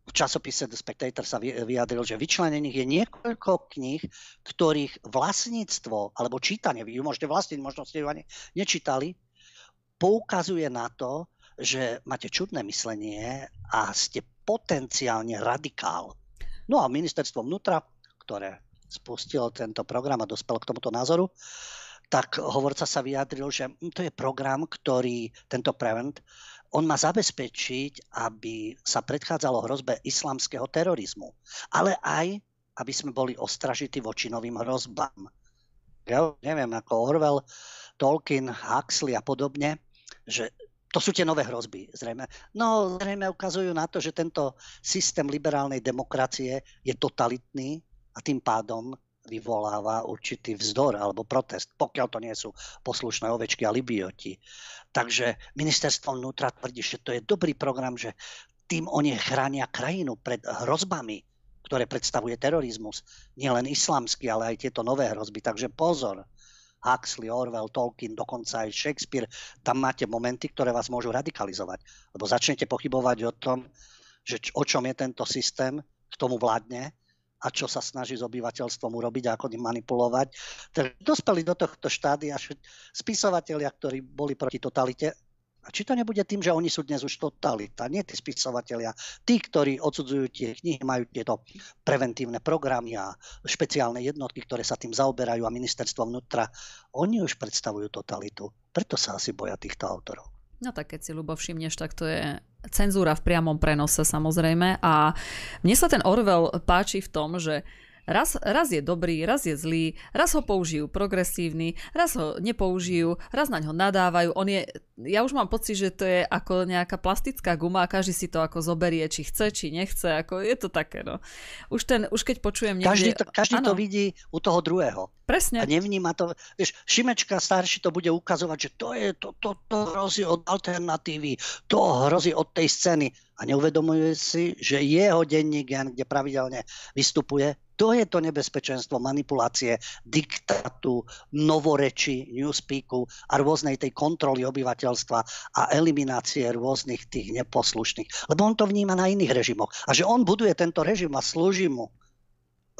v časopise The Spectator sa vyjadril, že vyčlenených je niekoľko kníh, ktorých vlastníctvo alebo čítanie, vy ju môžete vlastniť, možno ste ju ani nečítali, poukazuje na to, že máte čudné myslenie a ste potenciálne radikál. No a ministerstvo vnútra, ktoré spustilo tento program a dospelo k tomuto názoru, tak hovorca sa vyjadril, že to je program, ktorý, tento Prevent, on má zabezpečiť, aby sa predchádzalo hrozbe islamského terorizmu, ale aj, aby sme boli ostražití voči novým hrozbám. Ja neviem, ako Orwell, Tolkien, Huxley a podobne, že to sú tie nové hrozby, zrejme. No, zrejme ukazujú na to, že tento systém liberálnej demokracie je totalitný a tým pádom vyvoláva určitý vzdor alebo protest, pokiaľ to nie sú poslušné ovečky a libioti. Takže ministerstvo vnútra tvrdí, že to je dobrý program, že tým oni chránia krajinu pred hrozbami, ktoré predstavuje terorizmus. Nielen islamský, ale aj tieto nové hrozby. Takže pozor. Huxley, Orwell, Tolkien, dokonca aj Shakespeare, tam máte momenty, ktoré vás môžu radikalizovať. Lebo začnete pochybovať o tom, že o čom je tento systém, k tomu vládne a čo sa snaží s obyvateľstvom urobiť a ako ním manipulovať. Takže dospeli do tohto štádia spisovatelia, ktorí boli proti totalite. A či to nebude tým, že oni sú dnes už totalita, nie tí spisovatelia. Tí, ktorí odsudzujú tie knihy, majú tieto preventívne programy a špeciálne jednotky, ktoré sa tým zaoberajú a ministerstvo vnútra, oni už predstavujú totalitu. Preto sa asi boja týchto autorov. No tak keď si Lubo všimneš, tak to je cenzúra v priamom prenose samozrejme a mne sa ten Orwell páči v tom, že Raz, raz je dobrý, raz je zlý, raz ho použijú progresívny, raz ho nepoužijú, raz na ňo nadávajú. On je, ja už mám pocit, že to je ako nejaká plastická guma a každý si to ako zoberie, či chce, či nechce. Ako je to také, no. Už, ten, už keď počujem niekde... Každý, to, každý to vidí u toho druhého. Presne. A nevníma to. Vieš, Šimečka starší to bude ukazovať, že to, je, to, to, to hrozí od alternatívy, to hrozí od tej scény. A neuvedomuje si, že jeho denník, kde pravidelne vystupuje, to je to nebezpečenstvo manipulácie, diktátu, novoreči, newspeaku a rôznej tej kontroly obyvateľstva a eliminácie rôznych tých neposlušných. Lebo on to vníma na iných režimoch. A že on buduje tento režim a slúži mu,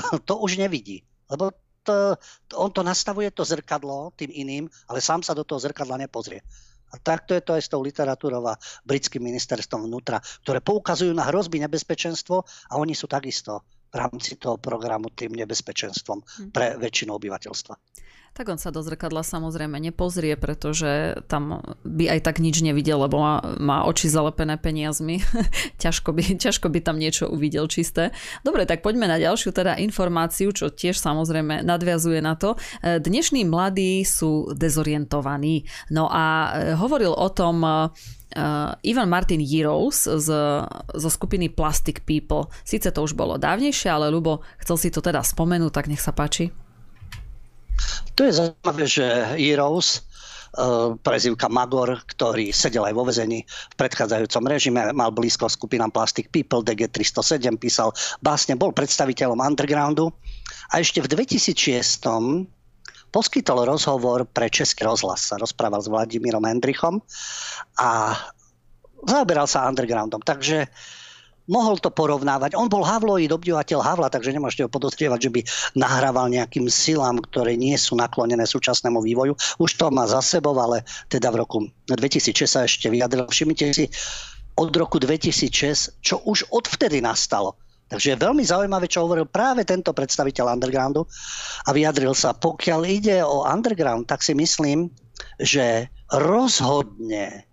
to už nevidí. Lebo on to nastavuje to zrkadlo tým iným, ale sám sa do toho zrkadla nepozrie. A takto je to aj s tou literatúrou a britským ministerstvom vnútra, ktoré poukazujú na hrozby, nebezpečenstvo a oni sú takisto v rámci toho programu tým nebezpečenstvom hm. pre väčšinu obyvateľstva. Tak on sa do zrkadla samozrejme nepozrie, pretože tam by aj tak nič nevidel, lebo má, má oči zalepené peniazmi. ťažko, by, ťažko by tam niečo uvidel čisté. Dobre, tak poďme na ďalšiu teda informáciu, čo tiež samozrejme nadviazuje na to. E, dnešní mladí sú dezorientovaní. No a e, hovoril o tom uh, Ivan Martin Heroes z, zo skupiny Plastic People. Sice to už bolo dávnejšie, ale Lubo chcel si to teda spomenúť, tak nech sa páči. To je zaujímavé, že Heroes uh, prezivka Magor, ktorý sedel aj vo vezení v predchádzajúcom režime, mal blízko skupinám Plastic People, DG307, písal básne, bol predstaviteľom undergroundu a ešte v 2006 poskytol rozhovor pre Český rozhlas. Sa rozprával s Vladimírom Hendrichom a zaoberal sa undergroundom. Takže mohol to porovnávať. On bol Havloid, obdivateľ Havla, takže nemôžete ho podozrievať, že by nahrával nejakým silám, ktoré nie sú naklonené súčasnému vývoju. Už to má za sebou, ale teda v roku 2006 sa ešte vyjadril. Všimnite si, od roku 2006, čo už odvtedy nastalo. Takže je veľmi zaujímavé, čo hovoril práve tento predstaviteľ undergroundu a vyjadril sa, pokiaľ ide o underground, tak si myslím, že rozhodne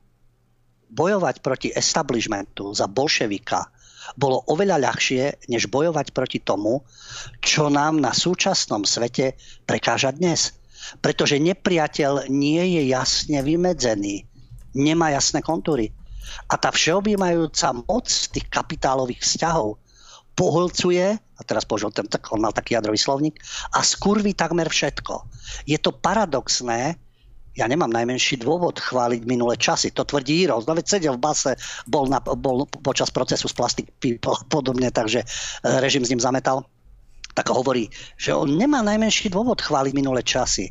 bojovať proti establishmentu za bolševika bolo oveľa ľahšie, než bojovať proti tomu, čo nám na súčasnom svete prekáža dnes. Pretože nepriateľ nie je jasne vymedzený, nemá jasné kontúry. A tá všeobjímajúca moc tých kapitálových vzťahov pohlcuje, a teraz použil ten, on mal taký jadrový slovník, a skurví takmer všetko. Je to paradoxné, ja nemám najmenší dôvod chváliť minulé časy. To tvrdí Heroes. No veď sedel v base, bol, na, bol počas procesu s plastikmi podobne, takže e, režim s ním zametal. Tak hovorí, že on nemá najmenší dôvod chváliť minulé časy.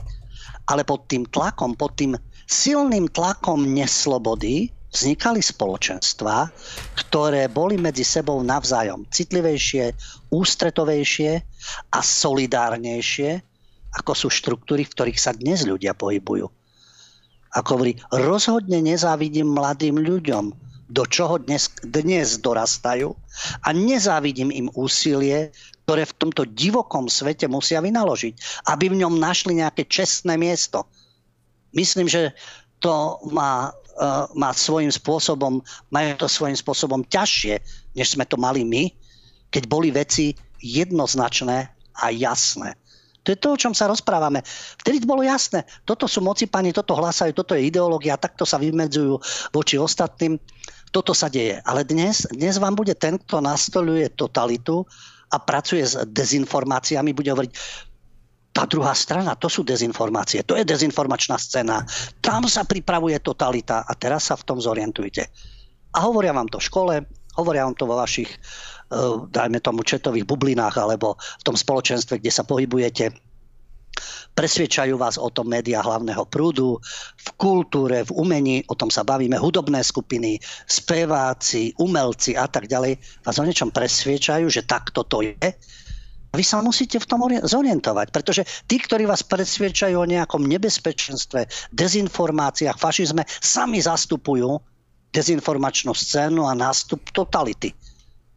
Ale pod tým tlakom, pod tým silným tlakom neslobody vznikali spoločenstva, ktoré boli medzi sebou navzájom citlivejšie, ústretovejšie a solidárnejšie, ako sú štruktúry, v ktorých sa dnes ľudia pohybujú ako hovorí, rozhodne nezávidím mladým ľuďom, do čoho dnes, dnes dorastajú a nezávidím im úsilie, ktoré v tomto divokom svete musia vynaložiť, aby v ňom našli nejaké čestné miesto. Myslím, že to má, uh, má svojím spôsobom, majú to svojím spôsobom ťažšie, než sme to mali my, keď boli veci jednoznačné a jasné. To je to, o čom sa rozprávame. Vtedy bolo jasné. Toto sú moci pani, toto hlásajú, toto je ideológia, takto sa vymedzujú voči ostatným. Toto sa deje. Ale dnes, dnes vám bude ten, kto nastoluje totalitu a pracuje s dezinformáciami, bude hovoriť, tá druhá strana, to sú dezinformácie, to je dezinformačná scéna, tam sa pripravuje totalita a teraz sa v tom zorientujte. A hovoria vám to v škole, hovoria vám to vo vašich dajme tomu četových bublinách alebo v tom spoločenstve, kde sa pohybujete, presviečajú vás o tom médiá hlavného prúdu, v kultúre, v umení, o tom sa bavíme, hudobné skupiny, speváci, umelci a tak ďalej, vás o niečom presviečajú, že takto to je. Vy sa musíte v tom zorientovať, pretože tí, ktorí vás presviečajú o nejakom nebezpečenstve, dezinformáciách, fašizme, sami zastupujú dezinformačnú scénu a nástup totality.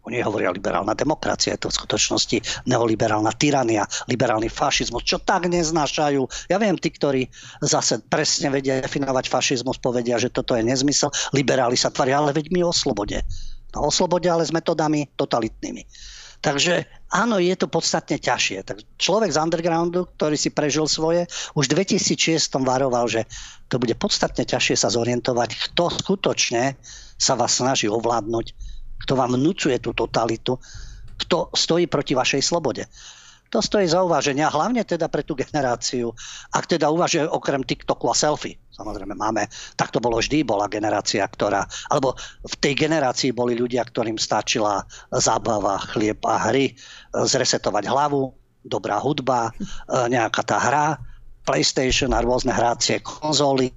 Oni hovoria liberálna demokracia, je to v skutočnosti neoliberálna tyrania, liberálny fašizmus, čo tak neznášajú. Ja viem, tí, ktorí zase presne vedia definovať fašizmus, povedia, že toto je nezmysel. Liberáli sa tvaria, ale veď my o slobode. No o slobode, ale s metodami totalitnými. Takže áno, je to podstatne ťažšie. Tak človek z undergroundu, ktorý si prežil svoje, už v 2006 varoval, že to bude podstatne ťažšie sa zorientovať, kto skutočne sa vás snaží ovládnuť kto vám vnúcuje tú totalitu, kto stojí proti vašej slobode. To stojí za uváženie a hlavne teda pre tú generáciu. Ak teda uvažuje okrem TikToku a selfie, samozrejme máme, tak to bolo vždy, bola generácia, ktorá, alebo v tej generácii boli ľudia, ktorým stačila zábava, chlieb a hry, zresetovať hlavu, dobrá hudba, nejaká tá hra, PlayStation a rôzne hrácie konzoly,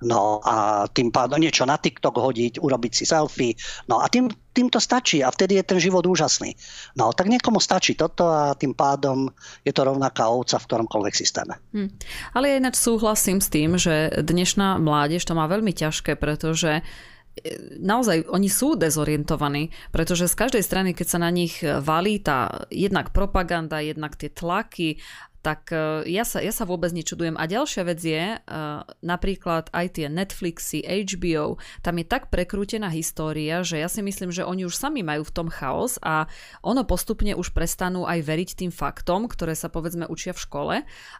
No a tým pádom niečo na TikTok hodiť, urobiť si selfie. No a tým, tým to stačí a vtedy je ten život úžasný. No tak niekomu stačí toto a tým pádom je to rovnaká ovca v ktoromkoľvek systéme. Hm. Ale ja ináč súhlasím s tým, že dnešná mládež to má veľmi ťažké, pretože e, naozaj oni sú dezorientovaní, pretože z každej strany, keď sa na nich valí tá jednak propaganda, jednak tie tlaky tak e, ja sa, ja sa vôbec nečudujem. A ďalšia vec je, uh, napríklad aj tie Netflixy, HBO, tam je tak prekrútená história, že ja si myslím, že oni už sami majú v tom chaos a ono postupne už prestanú aj veriť tým faktom, ktoré sa povedzme učia v škole,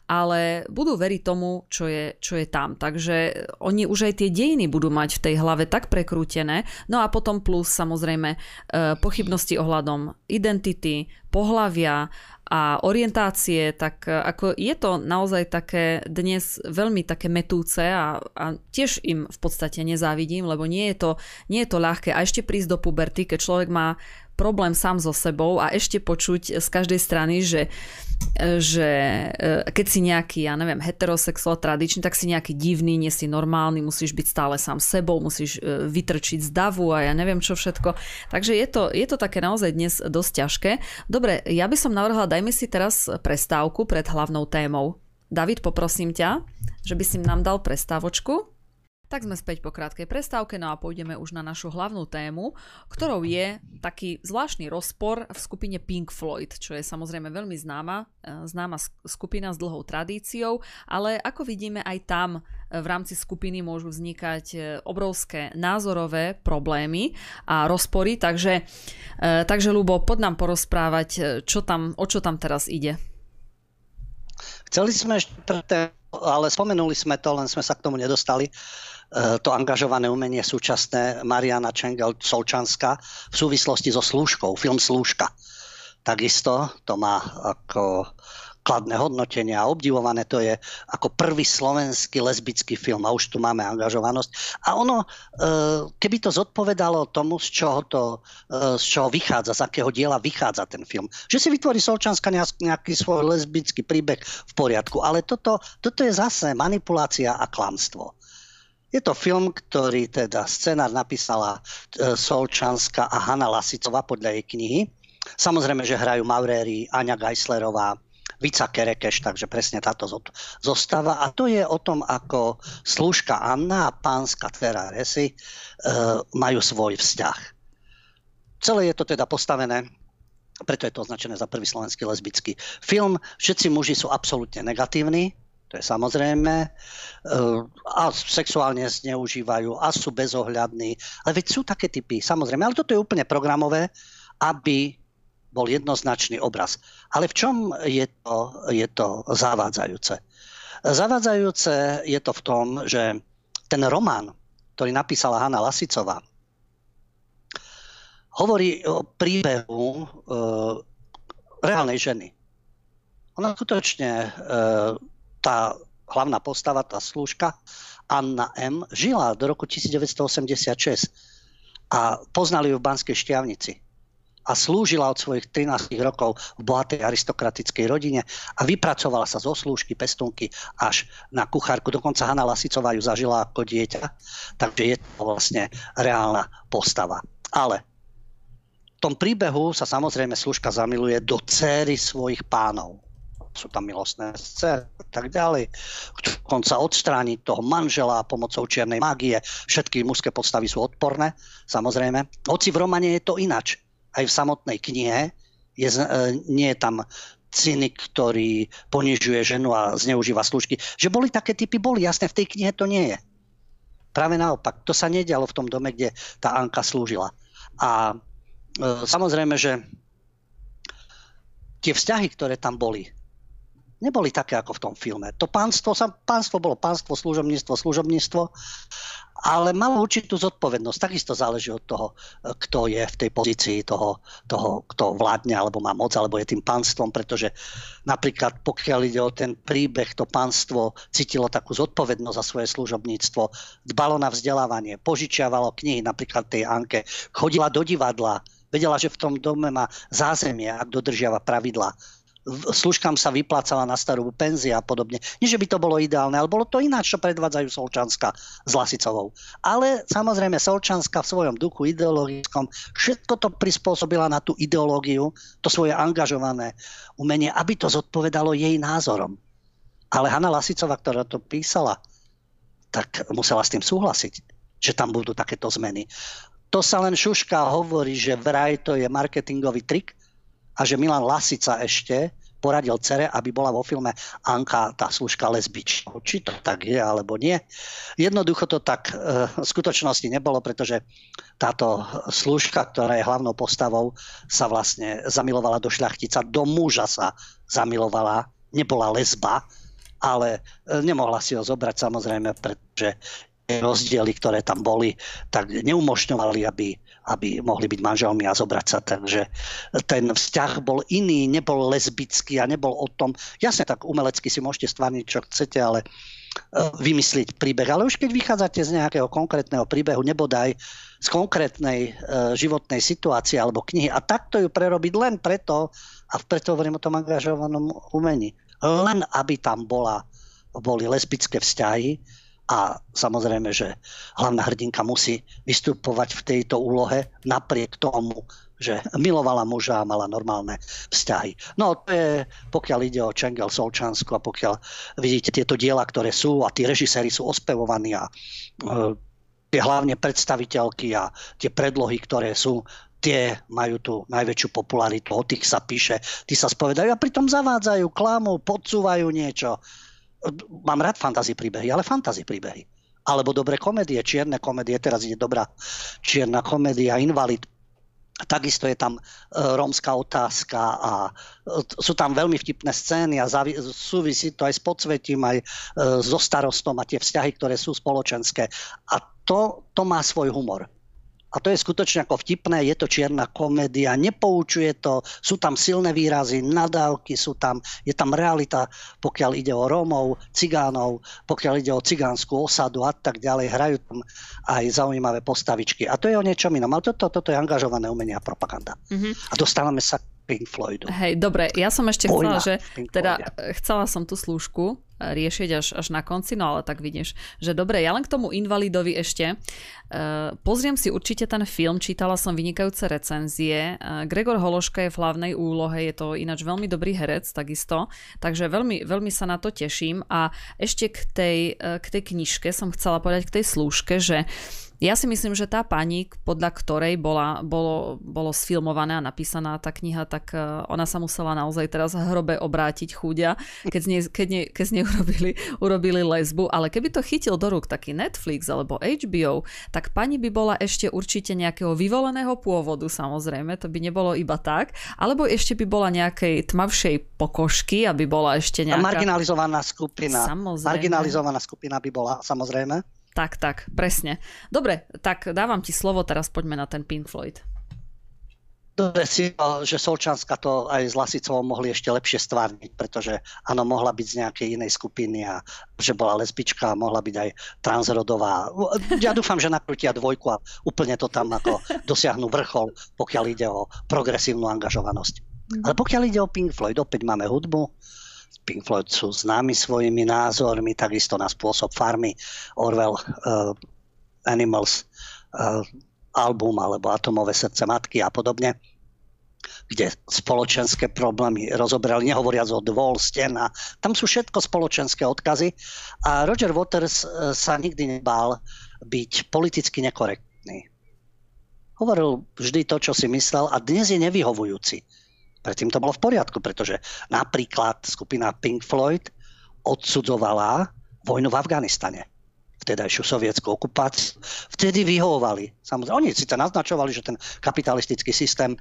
ale budú veriť tomu, čo je, čo je tam. Takže oni už aj tie dejiny budú mať v tej hlave tak prekrútené. No a potom plus samozrejme uh, pochybnosti ohľadom identity, pohlavia a orientácie, tak e, ako je to naozaj také dnes veľmi také metúce a, a tiež im v podstate nezávidím, lebo nie je, to, nie je to ľahké. A ešte prísť do puberty, keď človek má problém sám so sebou a ešte počuť z každej strany, že že e, keď si nejaký, ja neviem, heterosexuál tradičný, tak si nejaký divný, nie si normálny, musíš byť stále sám sebou, musíš e, vytrčiť z davu a ja neviem čo všetko. Takže je to, je to také naozaj dnes dosť ťažké. Dobre, ja by som navrhla, dajme si teraz prestávku pred hlavnou témou. David, poprosím ťa, že by si nám dal prestávočku. Tak sme späť po krátkej prestávke, no a pôjdeme už na našu hlavnú tému, ktorou je taký zvláštny rozpor v skupine Pink Floyd, čo je samozrejme veľmi známa, e, známa skupina s dlhou tradíciou, ale ako vidíme aj tam e, v rámci skupiny môžu vznikať e, obrovské názorové problémy a rozpory, takže, takže Lubo, pod nám porozprávať, čo tam, o čo tam teraz ide. Chceli sme ešte, ale spomenuli sme to, len sme sa k tomu nedostali to angažované umenie súčasné Mariana Čengel Solčanska v súvislosti so slúžkou, film Slúžka. Takisto to má ako kladné hodnotenie a obdivované to je ako prvý slovenský lesbický film a už tu máme angažovanosť. A ono, eh, keby to zodpovedalo tomu, z čoho, to, eh, z čoho vychádza, z akého diela vychádza ten film, že si vytvorí Solčanska nejaký svoj lesbický príbeh v poriadku, ale toto, toto je zase manipulácia a klamstvo. Je to film, ktorý teda scenár napísala e, Solčanská a Hanna Lasicová podľa jej knihy. Samozrejme, že hrajú Mauréry, Aňa Geislerová, Vica Kerekeš, takže presne táto zostava. A to je o tom, ako slúžka Anna a pánska Tvera Resi e, majú svoj vzťah. Celé je to teda postavené preto je to označené za prvý slovenský lesbický film. Všetci muži sú absolútne negatívni, to je samozrejme, eh, a sexuálne zneužívajú a sú bezohľadní. Ale veď sú také typy, samozrejme, ale toto je úplne programové, aby bol jednoznačný obraz. Ale v čom je to, je to zavádzajúce? Zavádzajúce je to v tom, že ten román, ktorý napísala Hanna Lasicová, hovorí o príbehu e, reálnej ženy. Ona skutočne e, tá hlavná postava, tá slúžka, Anna M., žila do roku 1986 a poznali ju v Banskej šťavnici a slúžila od svojich 13 rokov v bohatej aristokratickej rodine a vypracovala sa zo slúžky, pestunky až na kuchárku. Dokonca Hanna Lasicová ju zažila ako dieťa, takže je to vlastne reálna postava. Ale v tom príbehu sa samozrejme slúžka zamiluje do céry svojich pánov sú tam milostné scény a tak ďalej. Konca odstrániť toho manžela pomocou čiernej mágie. Všetky mužské postavy sú odporné, samozrejme. Hoci v romane je to inač. Aj v samotnej knihe je, e, nie je tam cynik, ktorý ponižuje ženu a zneužíva služky. Že boli také typy, boli. Jasné, v tej knihe to nie je. Práve naopak. To sa nedialo v tom dome, kde tá Anka slúžila. A e, samozrejme, že tie vzťahy, ktoré tam boli, neboli také ako v tom filme. To pánstvo, pánstvo bolo pánstvo, služobníctvo, služobníctvo, ale malo určitú zodpovednosť. Takisto záleží od toho, kto je v tej pozícii toho, toho, kto vládne, alebo má moc, alebo je tým pánstvom, pretože napríklad pokiaľ ide o ten príbeh, to pánstvo cítilo takú zodpovednosť za svoje služobníctvo, dbalo na vzdelávanie, požičiavalo knihy, napríklad tej Anke, chodila do divadla, vedela, že v tom dome má zázemie, ak dodržiava pravidla služkám sa vyplácala na starú penzia a podobne. Nie, že by to bolo ideálne, ale bolo to ináč, čo predvádzajú Solčanska s Lasicovou. Ale samozrejme Solčanska v svojom duchu ideologickom všetko to prispôsobila na tú ideológiu, to svoje angažované umenie, aby to zodpovedalo jej názorom. Ale Hanna Lasicová, ktorá to písala, tak musela s tým súhlasiť, že tam budú takéto zmeny. To sa len šuška hovorí, že vraj to je marketingový trik, a že Milan Lasica ešte poradil cere, aby bola vo filme Anka, tá služka lesbič. Či to tak je, alebo nie. Jednoducho to tak e, v skutočnosti nebolo, pretože táto služka, ktorá je hlavnou postavou, sa vlastne zamilovala do šľachtica, do muža sa zamilovala, nebola lesba, ale e, nemohla si ho zobrať samozrejme, pretože rozdiely, ktoré tam boli, tak neumožňovali, aby, aby mohli byť manželmi a zobrať sa ten, že ten vzťah bol iný, nebol lesbický a nebol o tom, jasne tak umelecky si môžete stvárniť, čo chcete, ale vymyslieť príbeh. Ale už keď vychádzate z nejakého konkrétneho príbehu, nebodaj z konkrétnej uh, životnej situácie alebo knihy a takto ju prerobiť len preto, a preto hovorím o tom angažovanom umení, len aby tam bola, boli lesbické vzťahy a samozrejme, že hlavná hrdinka musí vystupovať v tejto úlohe napriek tomu, že milovala muža a mala normálne vzťahy. No to je, pokiaľ ide o Čengel Solčansku a pokiaľ vidíte tieto diela, ktoré sú a tí režiséri sú ospevovaní a e, tie hlavne predstaviteľky a tie predlohy, ktoré sú, tie majú tú najväčšiu popularitu, o tých sa píše, tí sa spovedajú a pritom zavádzajú, klamu, podsúvajú niečo. Mám rád fantasy príbehy, ale fantasy príbehy. Alebo dobré komédie, čierne komédie, teraz ide dobrá čierna komédia, Invalid, Takisto je tam e, rómska otázka a e, sú tam veľmi vtipné scény a súvisí to aj s podsvetím, aj e, so starostom a tie vzťahy, ktoré sú spoločenské. A to, to má svoj humor. A to je skutočne ako vtipné, je to čierna komédia, nepoučuje to, sú tam silné výrazy, nadávky sú tam, je tam realita, pokiaľ ide o Rómov, Cigánov, pokiaľ ide o cigánskú osadu a tak ďalej, hrajú tam aj zaujímavé postavičky. A to je o niečom inom, ale toto, toto je angažované umenie a propaganda. Mm-hmm. A dostávame sa Pink Floydu. Hej, dobre, ja som ešte Vojna chcela, že teda chcela som tú slúžku eh, riešiť až, až na konci, no ale tak vidíš, že dobre, ja len k tomu invalidovi ešte. Uh, pozriem si určite ten film, čítala som vynikajúce recenzie. Uh, Gregor Hološka je v hlavnej úlohe, je to ináč veľmi dobrý herec takisto, takže veľmi, veľmi sa na to teším. A ešte k tej, uh, k tej knižke som chcela povedať, k tej slúžke, že ja si myslím, že tá pani, podľa ktorej bola, bolo, bolo sfilmovaná a napísaná tá kniha, tak e, ona sa musela naozaj teraz hrobe obrátiť chúďa, keď z nej, keď nej, keď z nej urobili, urobili lesbu. Ale keby to chytil do rúk taký Netflix alebo HBO, tak pani by bola ešte určite nejakého vyvoleného pôvodu, samozrejme, to by nebolo iba tak, alebo ešte by bola nejakej tmavšej pokožky, aby bola ešte nejaká... marginalizovaná skupina. Samozrejme. Marginalizovaná skupina by bola, samozrejme. Tak, tak, presne. Dobre, tak dávam ti slovo, teraz poďme na ten Pink Floyd. Dobre si, že Solčanska to aj s Lasicovou mohli ešte lepšie stvárniť, pretože áno, mohla byť z nejakej inej skupiny a že bola lesbička, mohla byť aj transrodová. Ja dúfam, že nakrutia dvojku a úplne to tam ako dosiahnu vrchol, pokiaľ ide o progresívnu angažovanosť. Ale pokiaľ ide o Pink Floyd, opäť máme hudbu, Pink Floyd sú známi svojimi názormi, takisto na spôsob farmy Orwell uh, Animals uh, album alebo Atomové srdce matky a podobne kde spoločenské problémy rozoberali, nehovoriac o dvol, stena. Tam sú všetko spoločenské odkazy a Roger Waters uh, sa nikdy nebál byť politicky nekorektný. Hovoril vždy to, čo si myslel a dnes je nevyhovujúci Predtým to bolo v poriadku, pretože napríklad skupina Pink Floyd odsudzovala vojnu v Afganistane vtedajšiu sovietskú okupáciu. Vtedy vyhovovali. Samozrejme, oni to naznačovali, že ten kapitalistický systém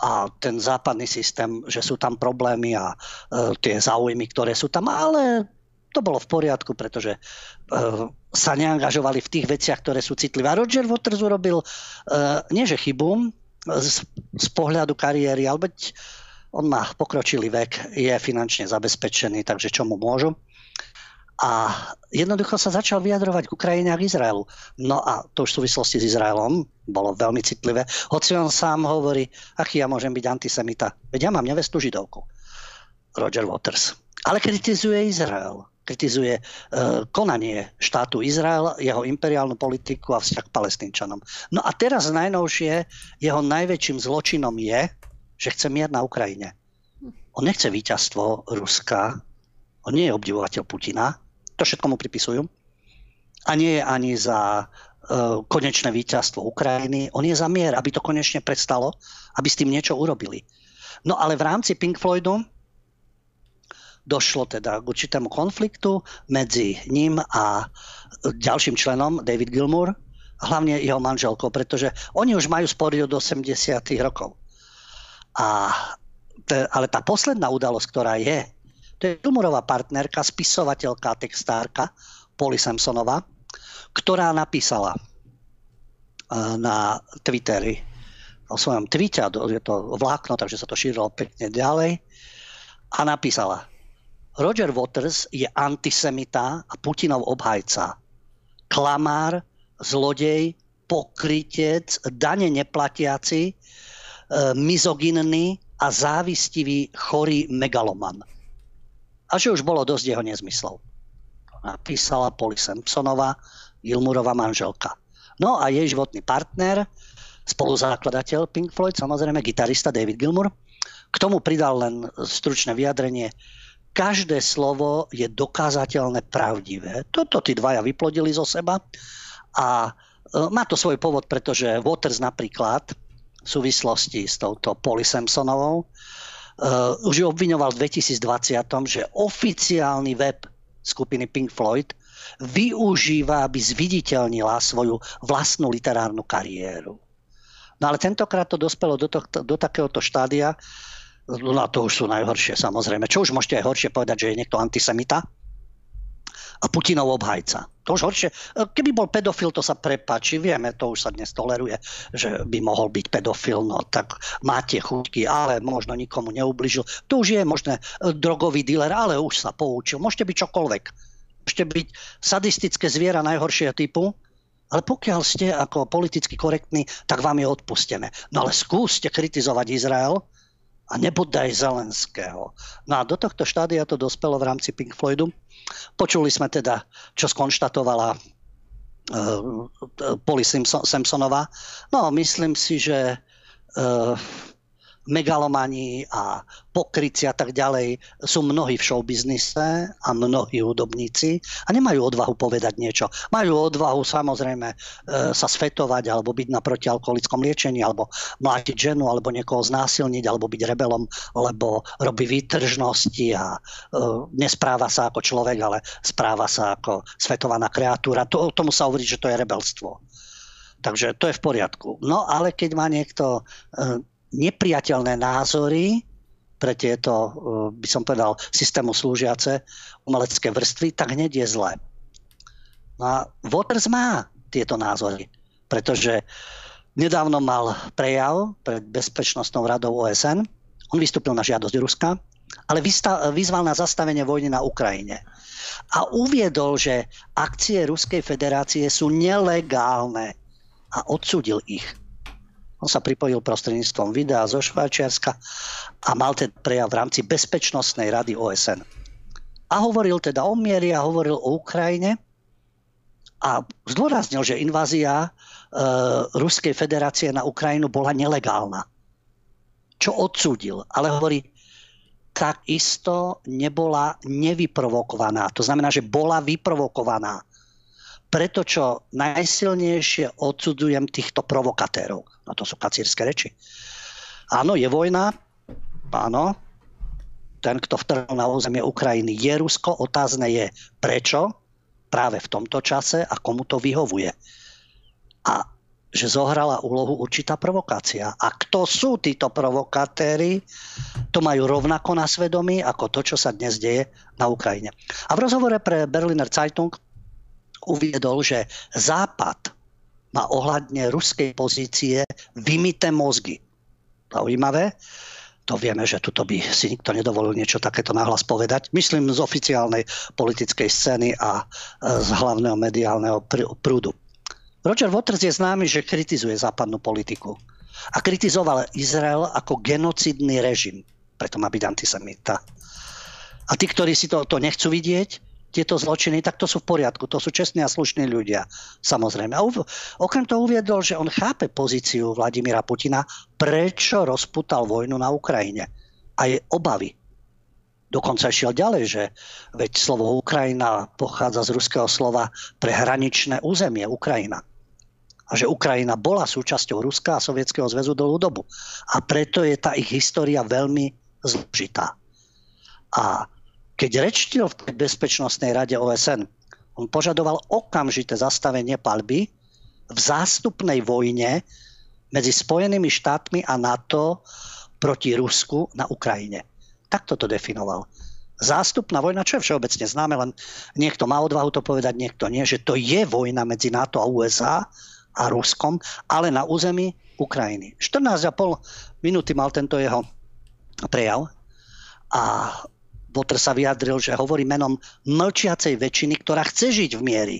a ten západný systém, že sú tam problémy a e, tie záujmy, ktoré sú tam, ale to bolo v poriadku, pretože e, sa neangažovali v tých veciach, ktoré sú citlivé. A Roger Waters urobil e, nie že chybu z, z pohľadu kariéry, ale on má pokročilý vek, je finančne zabezpečený, takže čo mu môžu. A jednoducho sa začal vyjadrovať k Ukrajine a k Izraelu. No a to už v súvislosti s Izraelom bolo veľmi citlivé. Hoci on sám hovorí, aký ja môžem byť antisemita. Veď ja mám nevestu židovku. Roger Waters. Ale kritizuje Izrael. Kritizuje e, konanie štátu Izrael, jeho imperiálnu politiku a vzťah k palestínčanom. No a teraz najnovšie jeho najväčším zločinom je, že chce mier na Ukrajine. On nechce víťazstvo Ruska, on nie je obdivovateľ Putina, to všetko mu pripisujú. A nie je ani za uh, konečné víťazstvo Ukrajiny, on je za mier, aby to konečne prestalo, aby s tým niečo urobili. No ale v rámci Pink Floydu došlo teda k určitému konfliktu medzi ním a ďalším členom, David Gilmour, hlavne jeho manželkou, pretože oni už majú spory od 80. rokov. A te, ale tá posledná udalosť, ktorá je, to je Gilmurová partnerka, spisovateľka, textárka, Polly Samsonová, ktorá napísala e, na Twitteri, o svojom tweete, je to vlákno, takže sa to šírilo pekne ďalej, a napísala, Roger Waters je antisemita a Putinov obhajca. Klamár, zlodej, pokrytec, dane neplatiaci, e, mizoginný a závistivý chorý megaloman. A že už bolo dosť jeho nezmyslov. Napísala Poli Simpsonová, Gilmurová manželka. No a jej životný partner, spoluzakladateľ Pink Floyd, samozrejme gitarista David Gilmour, k tomu pridal len stručné vyjadrenie, každé slovo je dokázateľné pravdivé. Toto tí dvaja vyplodili zo seba a e, má to svoj povod, pretože Waters napríklad v súvislosti s touto Polly Samsonovou uh, už ju obviňoval v 2020, že oficiálny web skupiny Pink Floyd využíva, aby zviditeľnila svoju vlastnú literárnu kariéru. No ale tentokrát to dospelo do, to, do takéhoto štádia, No to už sú najhoršie samozrejme. Čo už môžete aj horšie povedať, že je niekto antisemita? A Putinov obhajca. To už horšie. Keby bol pedofil, to sa prepáči. Vieme, to už sa dnes toleruje, že by mohol byť pedofil. No tak máte chuťky, ale možno nikomu neubližil. To už je možné e, drogový dealer, ale už sa poučil. Môžete byť čokoľvek. Môžete byť sadistické zviera najhoršieho typu, ale pokiaľ ste ako politicky korektní, tak vám je odpustené. No ale skúste kritizovať Izrael, a nebodaj Zelenského. No a do tohto štádia to dospelo v rámci Pink Floydu. Počuli sme teda, čo skonštatovala uh, Polly Simpsonová. No, myslím si, že uh, megalomani a pokryci a tak ďalej sú mnohí v showbiznise a mnohí hudobníci a nemajú odvahu povedať niečo. Majú odvahu samozrejme e, sa svetovať alebo byť na protialkoholickom liečení alebo mlátiť ženu alebo niekoho znásilniť alebo byť rebelom, lebo robí výtržnosti a e, nespráva sa ako človek, ale správa sa ako svetovaná kreatúra. To, tomu sa hovorí, že to je rebelstvo. Takže to je v poriadku. No ale keď má niekto e, nepriateľné názory pre tieto, eh, by som povedal, systému slúžiace umelecké vrstvy, tak hneď je zlé. No a Waters má tieto názory, pretože nedávno mal prejav pred Bezpečnostnou radou OSN. On vystúpil na žiadosť Ruska, ale vyzval na zastavenie vojny na Ukrajine. A uviedol, že akcie Ruskej federácie sú nelegálne a odsudil ich. On sa pripojil prostredníctvom videa zo Švajčiarska a mal ten prejav v rámci Bezpečnostnej rady OSN. A hovoril teda o miery a hovoril o Ukrajine a zdôraznil, že invázia e, Ruskej federácie na Ukrajinu bola nelegálna. Čo odsúdil, ale hovorí, takisto nebola nevyprovokovaná. To znamená, že bola vyprovokovaná preto, čo najsilnejšie odsudzujem týchto provokatérov. No to sú kacírske reči. Áno, je vojna, áno, ten, kto vtrhol na územie Ukrajiny, je Rusko. Otázne je, prečo práve v tomto čase a komu to vyhovuje. A že zohrala úlohu určitá provokácia. A kto sú títo provokatéry, to majú rovnako na svedomí ako to, čo sa dnes deje na Ukrajine. A v rozhovore pre Berliner Zeitung uviedol, že Západ má ohľadne ruskej pozície vymité mozgy. Zaujímavé. To vieme, že tuto by si nikto nedovolil niečo takéto nahlas povedať. Myslím z oficiálnej politickej scény a e, z hlavného mediálneho prúdu. Roger Waters je známy, že kritizuje západnú politiku. A kritizoval Izrael ako genocidný režim. Preto má byť antisemita. A tí, ktorí si to, to nechcú vidieť, tieto zločiny, tak to sú v poriadku. To sú čestní a slušní ľudia, samozrejme. A okrem toho uviedol, že on chápe pozíciu Vladimíra Putina, prečo rozputal vojnu na Ukrajine. A je obavy. Dokonca išiel ďalej, že veď slovo Ukrajina pochádza z ruského slova pre hraničné územie Ukrajina. A že Ukrajina bola súčasťou Ruska a Sovietskeho zväzu dlhú dobu. A preto je tá ich história veľmi zložitá. A keď rečtil v tej bezpečnostnej rade OSN, on požadoval okamžité zastavenie palby v zástupnej vojne medzi Spojenými štátmi a NATO proti Rusku na Ukrajine. Takto to definoval. Zástupná vojna, čo je všeobecne známe, len niekto má odvahu to povedať, niekto nie, že to je vojna medzi NATO a USA a Ruskom, ale na území Ukrajiny. 14,5 minúty mal tento jeho prejav a Water sa vyjadril, že hovorí menom mlčiacej väčšiny, ktorá chce žiť v miery.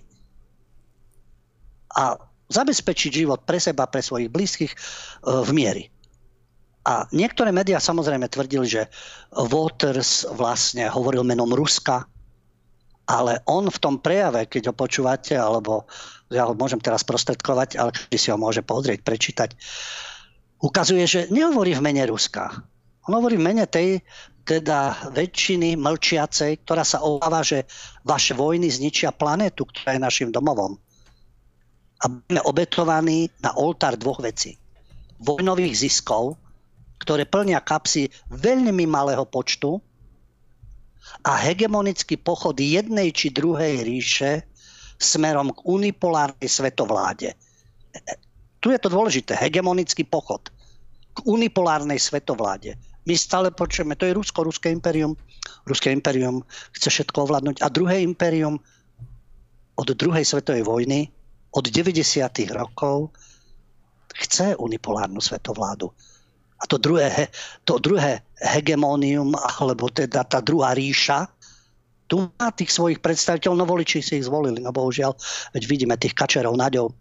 A zabezpečiť život pre seba, pre svojich blízkych e, v miery. A niektoré médiá samozrejme tvrdili, že Waters vlastne hovoril menom Ruska, ale on v tom prejave, keď ho počúvate, alebo ja ho môžem teraz prostredkovať, ale každý si ho môže pozrieť, prečítať, ukazuje, že nehovorí v mene Ruska. On hovorí v mene tej teda väčšiny mlčiacej, ktorá sa obáva, že vaše vojny zničia planetu, ktorá je našim domovom. A budeme obetovaní na oltár dvoch vecí. Vojnových ziskov, ktoré plnia kapsy veľmi malého počtu a hegemonický pochod jednej či druhej ríše smerom k unipolárnej svetovláde. Tu je to dôležité, hegemonický pochod k unipolárnej svetovláde my stále počujeme, to je Rusko, Ruské imperium. Ruské imperium chce všetko ovládnuť. A druhé imperium od druhej svetovej vojny, od 90. rokov, chce unipolárnu svetovládu. A to druhé, to druhé hegemónium, alebo teda tá druhá ríša, tu má tých svojich predstaviteľov, no voliči si ich zvolili, no bohužiaľ, veď vidíme tých kačerov, naďov,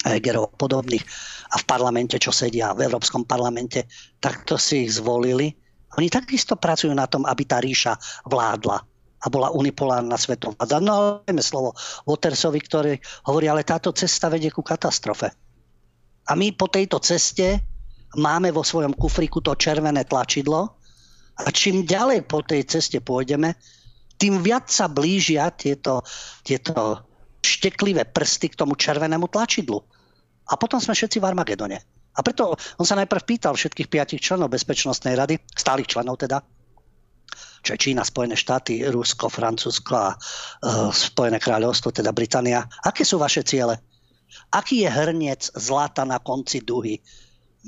Hegerov podobných a v parlamente, čo sedia v Európskom parlamente, takto si ich zvolili. Oni takisto pracujú na tom, aby tá ríša vládla a bola unipolárna svetovláda. No ale slovo Watersovi, ktorý hovorí, ale táto cesta vedie ku katastrofe. A my po tejto ceste máme vo svojom kufriku to červené tlačidlo a čím ďalej po tej ceste pôjdeme, tým viac sa blížia tieto, tieto šteklivé prsty k tomu červenému tlačidlu. A potom sme všetci v Armagedone. A preto on sa najprv pýtal všetkých piatich členov Bezpečnostnej rady, stálych členov teda, čo je Čína, Spojené štáty, Rusko, Francúzsko a uh, Spojené kráľovstvo, teda Británia. Aké sú vaše ciele? Aký je hrniec zlata na konci duhy?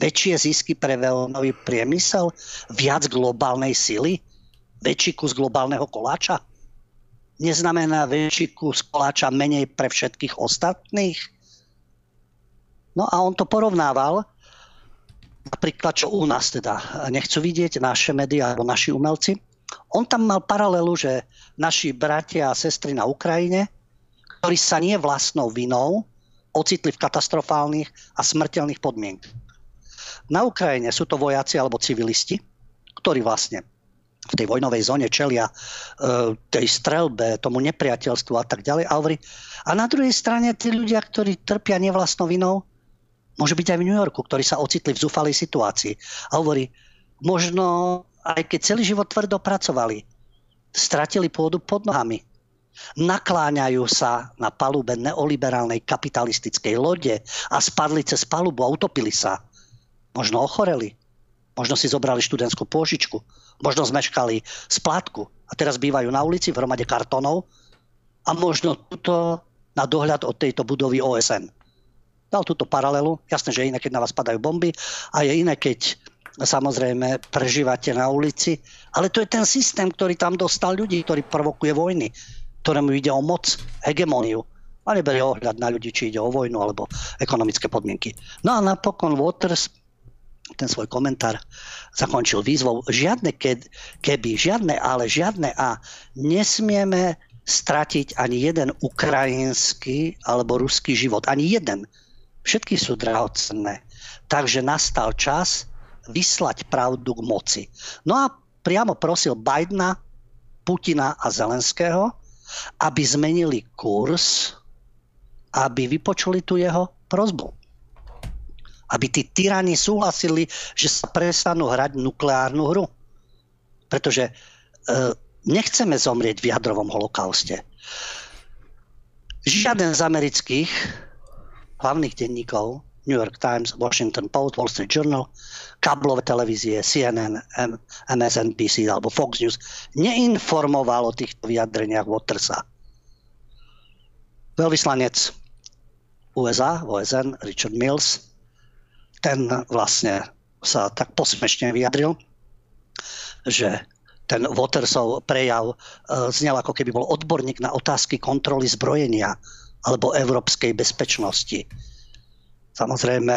Väčšie zisky pre veľnový priemysel? Viac globálnej sily? Väčší kus globálneho koláča? Neznamená väčší kus koláča menej pre všetkých ostatných? No a on to porovnával, napríklad čo u nás teda nechcú vidieť naše médiá alebo naši umelci. On tam mal paralelu, že naši bratia a sestry na Ukrajine, ktorí sa nie vlastnou vinou ocitli v katastrofálnych a smrteľných podmienkach. Na Ukrajine sú to vojaci alebo civilisti, ktorí vlastne v tej vojnovej zóne čelia e, tej strelbe, tomu nepriateľstvu a tak ďalej. A, hovorí, a na druhej strane tí ľudia, ktorí trpia nevlastnou vinou, môže byť aj v New Yorku, ktorí sa ocitli v zúfalej situácii. A hovorí, možno aj keď celý život tvrdo pracovali, stratili pôdu pod nohami, nakláňajú sa na palube neoliberálnej kapitalistickej lode a spadli cez palubu a utopili sa. Možno ochoreli, možno si zobrali študentskú pôžičku, Možno zmeškali splátku a teraz bývajú na ulici v hromade kartonov a možno tuto na dohľad od tejto budovy OSN. Dal túto paralelu. Jasné, že je iné, keď na vás padajú bomby a je iné, keď samozrejme prežívate na ulici. Ale to je ten systém, ktorý tam dostal ľudí, ktorý provokuje vojny, ktorému ide o moc, hegemóniu a neberie ohľad na ľudí, či ide o vojnu alebo ekonomické podmienky. No a napokon Waters ten svoj komentár zakončil výzvou. Žiadne keby, žiadne ale, žiadne a. Nesmieme stratiť ani jeden ukrajinský alebo ruský život. Ani jeden. Všetky sú drahocenné. Takže nastal čas vyslať pravdu k moci. No a priamo prosil Bidena, Putina a Zelenského, aby zmenili kurz, aby vypočuli tu jeho prozbu aby tí tyrani súhlasili, že sa prestanú hrať nukleárnu hru. Pretože e, nechceme zomrieť v jadrovom holokauste. Žiaden z amerických hlavných denníkov, New York Times, Washington Post, Wall Street Journal, káblové televízie, CNN, MSNBC alebo Fox News neinformoval o týchto vyjadreniach Watersa. Veľvyslanec USA, OSN, Richard Mills, ten vlastne sa tak posmešne vyjadril, že ten Watersov prejav e, znel ako keby bol odborník na otázky kontroly zbrojenia alebo európskej bezpečnosti. Samozrejme,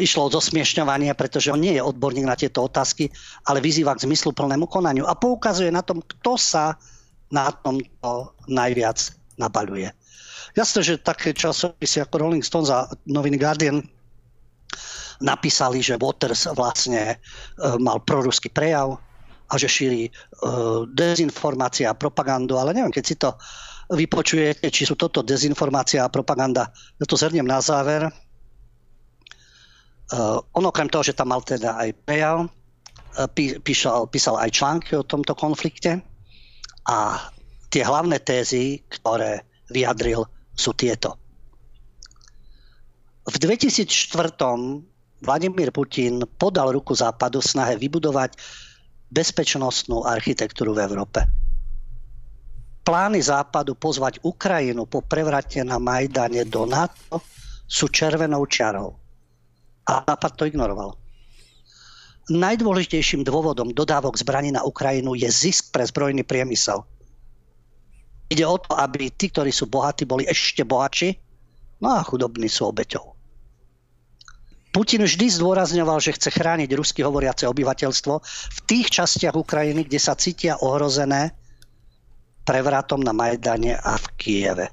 išlo o zosmiešňovanie, pretože on nie je odborník na tieto otázky, ale vyzýva k zmysluplnému konaniu a poukazuje na tom, kto sa na tomto najviac nabaľuje. Jasné, že také časopisy ako Rolling Stones a noviny Guardian napísali, že Waters vlastne e, mal proruský prejav a že šíri e, dezinformácia a propagandu, ale neviem, keď si to vypočujete, či sú toto dezinformácia a propaganda. Ja to zhrniem na záver. Uh, on okrem toho, že tam mal teda aj prejav, píšal, písal aj články o tomto konflikte a tie hlavné tézy, ktoré vyjadril, sú tieto. V 2004. Vladimír Putin podal ruku západu v snahe vybudovať bezpečnostnú architektúru v Európe plány Západu pozvať Ukrajinu po prevrate na Majdane do NATO sú červenou čiarou. A Západ to ignoroval. Najdôležitejším dôvodom dodávok zbraní na Ukrajinu je zisk pre zbrojný priemysel. Ide o to, aby tí, ktorí sú bohatí, boli ešte bohatší, no a chudobní sú obeťou. Putin vždy zdôrazňoval, že chce chrániť rusky hovoriace obyvateľstvo v tých častiach Ukrajiny, kde sa cítia ohrozené prevratom na Majdane a v Kieve.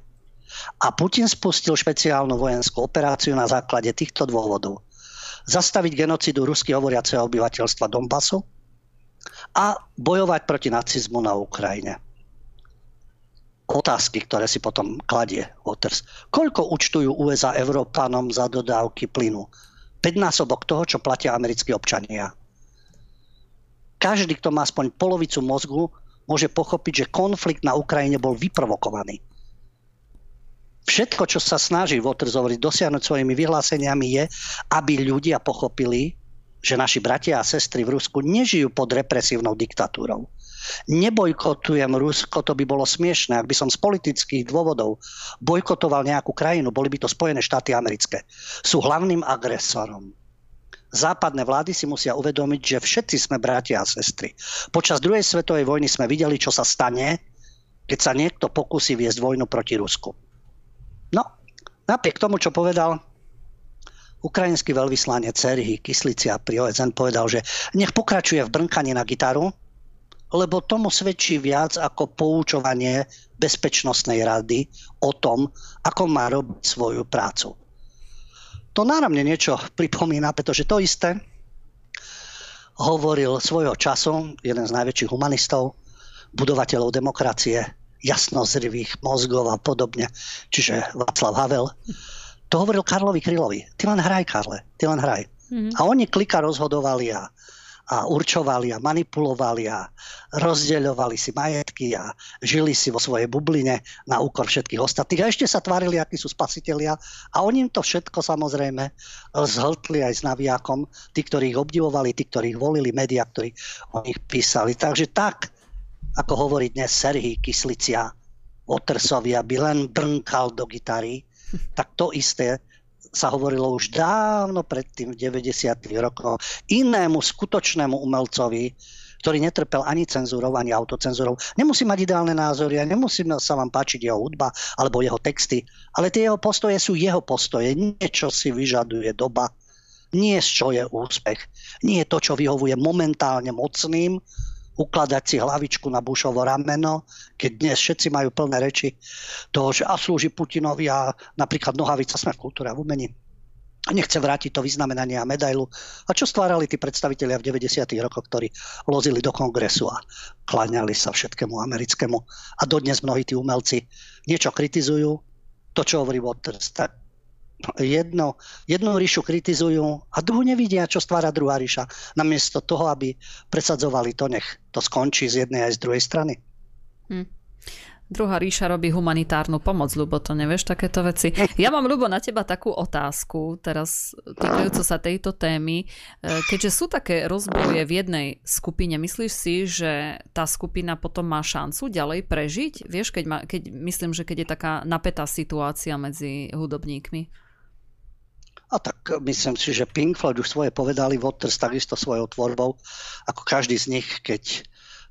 A Putin spustil špeciálnu vojenskú operáciu na základe týchto dôvodov. Zastaviť genocidu rusky hovoriaceho obyvateľstva Donbasu a bojovať proti nacizmu na Ukrajine. Otázky, ktoré si potom kladie Waters. Koľko účtujú USA Európanom za dodávky plynu? 5 násobok toho, čo platia americkí občania. Každý, kto má aspoň polovicu mozgu, môže pochopiť, že konflikt na Ukrajine bol vyprovokovaný. Všetko, čo sa snaží Waters dosiahnuť svojimi vyhláseniami je, aby ľudia pochopili, že naši bratia a sestry v Rusku nežijú pod represívnou diktatúrou. Nebojkotujem Rusko, to by bolo smiešné, ak by som z politických dôvodov bojkotoval nejakú krajinu, boli by to Spojené štáty americké. Sú hlavným agresorom západné vlády si musia uvedomiť, že všetci sme bratia a sestry. Počas druhej svetovej vojny sme videli, čo sa stane, keď sa niekto pokusí viesť vojnu proti Rusku. No, napriek tomu, čo povedal ukrajinský veľvyslanec Serhy Kyslicia pri OSN povedal, že nech pokračuje v brnkaní na gitaru, lebo tomu svedčí viac ako poučovanie Bezpečnostnej rady o tom, ako má robiť svoju prácu to náramne niečo pripomína, pretože to isté hovoril svojho času jeden z najväčších humanistov, budovateľov demokracie, jasnozrivých mozgov a podobne, čiže Václav Havel. To hovoril Karlovi Krylovi. Ty len hraj, Karle, ty len hraj. Mm-hmm. A oni klika rozhodovali a a určovali a manipulovali a rozdeľovali si majetky a žili si vo svojej bubline na úkor všetkých ostatných. A ešte sa tvárili, akí sú spasitelia. A oni im to všetko samozrejme zhltli aj s naviakom. Tí, ktorí ich obdivovali, tí, ktorí ich volili, médiá, ktorí o nich písali. Takže tak, ako hovorí dnes Serhý Kyslicia, Watersovi, aby len brnkal do gitary, tak to isté sa hovorilo už dávno predtým, v 90. rokoch, inému skutočnému umelcovi, ktorý netrpel ani cenzúrou, ani autocenzúrou. Nemusí mať ideálne názory a nemusí sa vám páčiť jeho hudba alebo jeho texty, ale tie jeho postoje sú jeho postoje. Niečo si vyžaduje doba, nie z čo je úspech. Nie to, čo vyhovuje momentálne mocným, ukladať si hlavičku na Bushovo rameno, keď dnes všetci majú plné reči toho, že a slúži Putinovi a napríklad Nohavica sme v kultúre a v umení nechce vrátiť to vyznamenanie a medailu. A čo stvárali tí predstavitelia v 90. rokoch, ktorí lozili do kongresu a kláňali sa všetkému americkému. A dodnes mnohí tí umelci niečo kritizujú, to, čo hovorí Waters, tak jedno, jednu ríšu kritizujú a druhú nevidia, čo stvára druhá ríša. Namiesto toho, aby presadzovali to, nech to skončí z jednej aj z druhej strany. Hm. Druhá ríša robí humanitárnu pomoc, Lubo, to nevieš takéto veci. Ja mám, Lubo, na teba takú otázku, teraz týkajúco sa tejto témy. E, keďže sú také rozboje v jednej skupine, myslíš si, že tá skupina potom má šancu ďalej prežiť? Vieš, keď, má, keď myslím, že keď je taká napätá situácia medzi hudobníkmi? A tak myslím si, že Pink Floyd už svoje povedali, Waters takisto svojou tvorbou, ako každý z nich, keď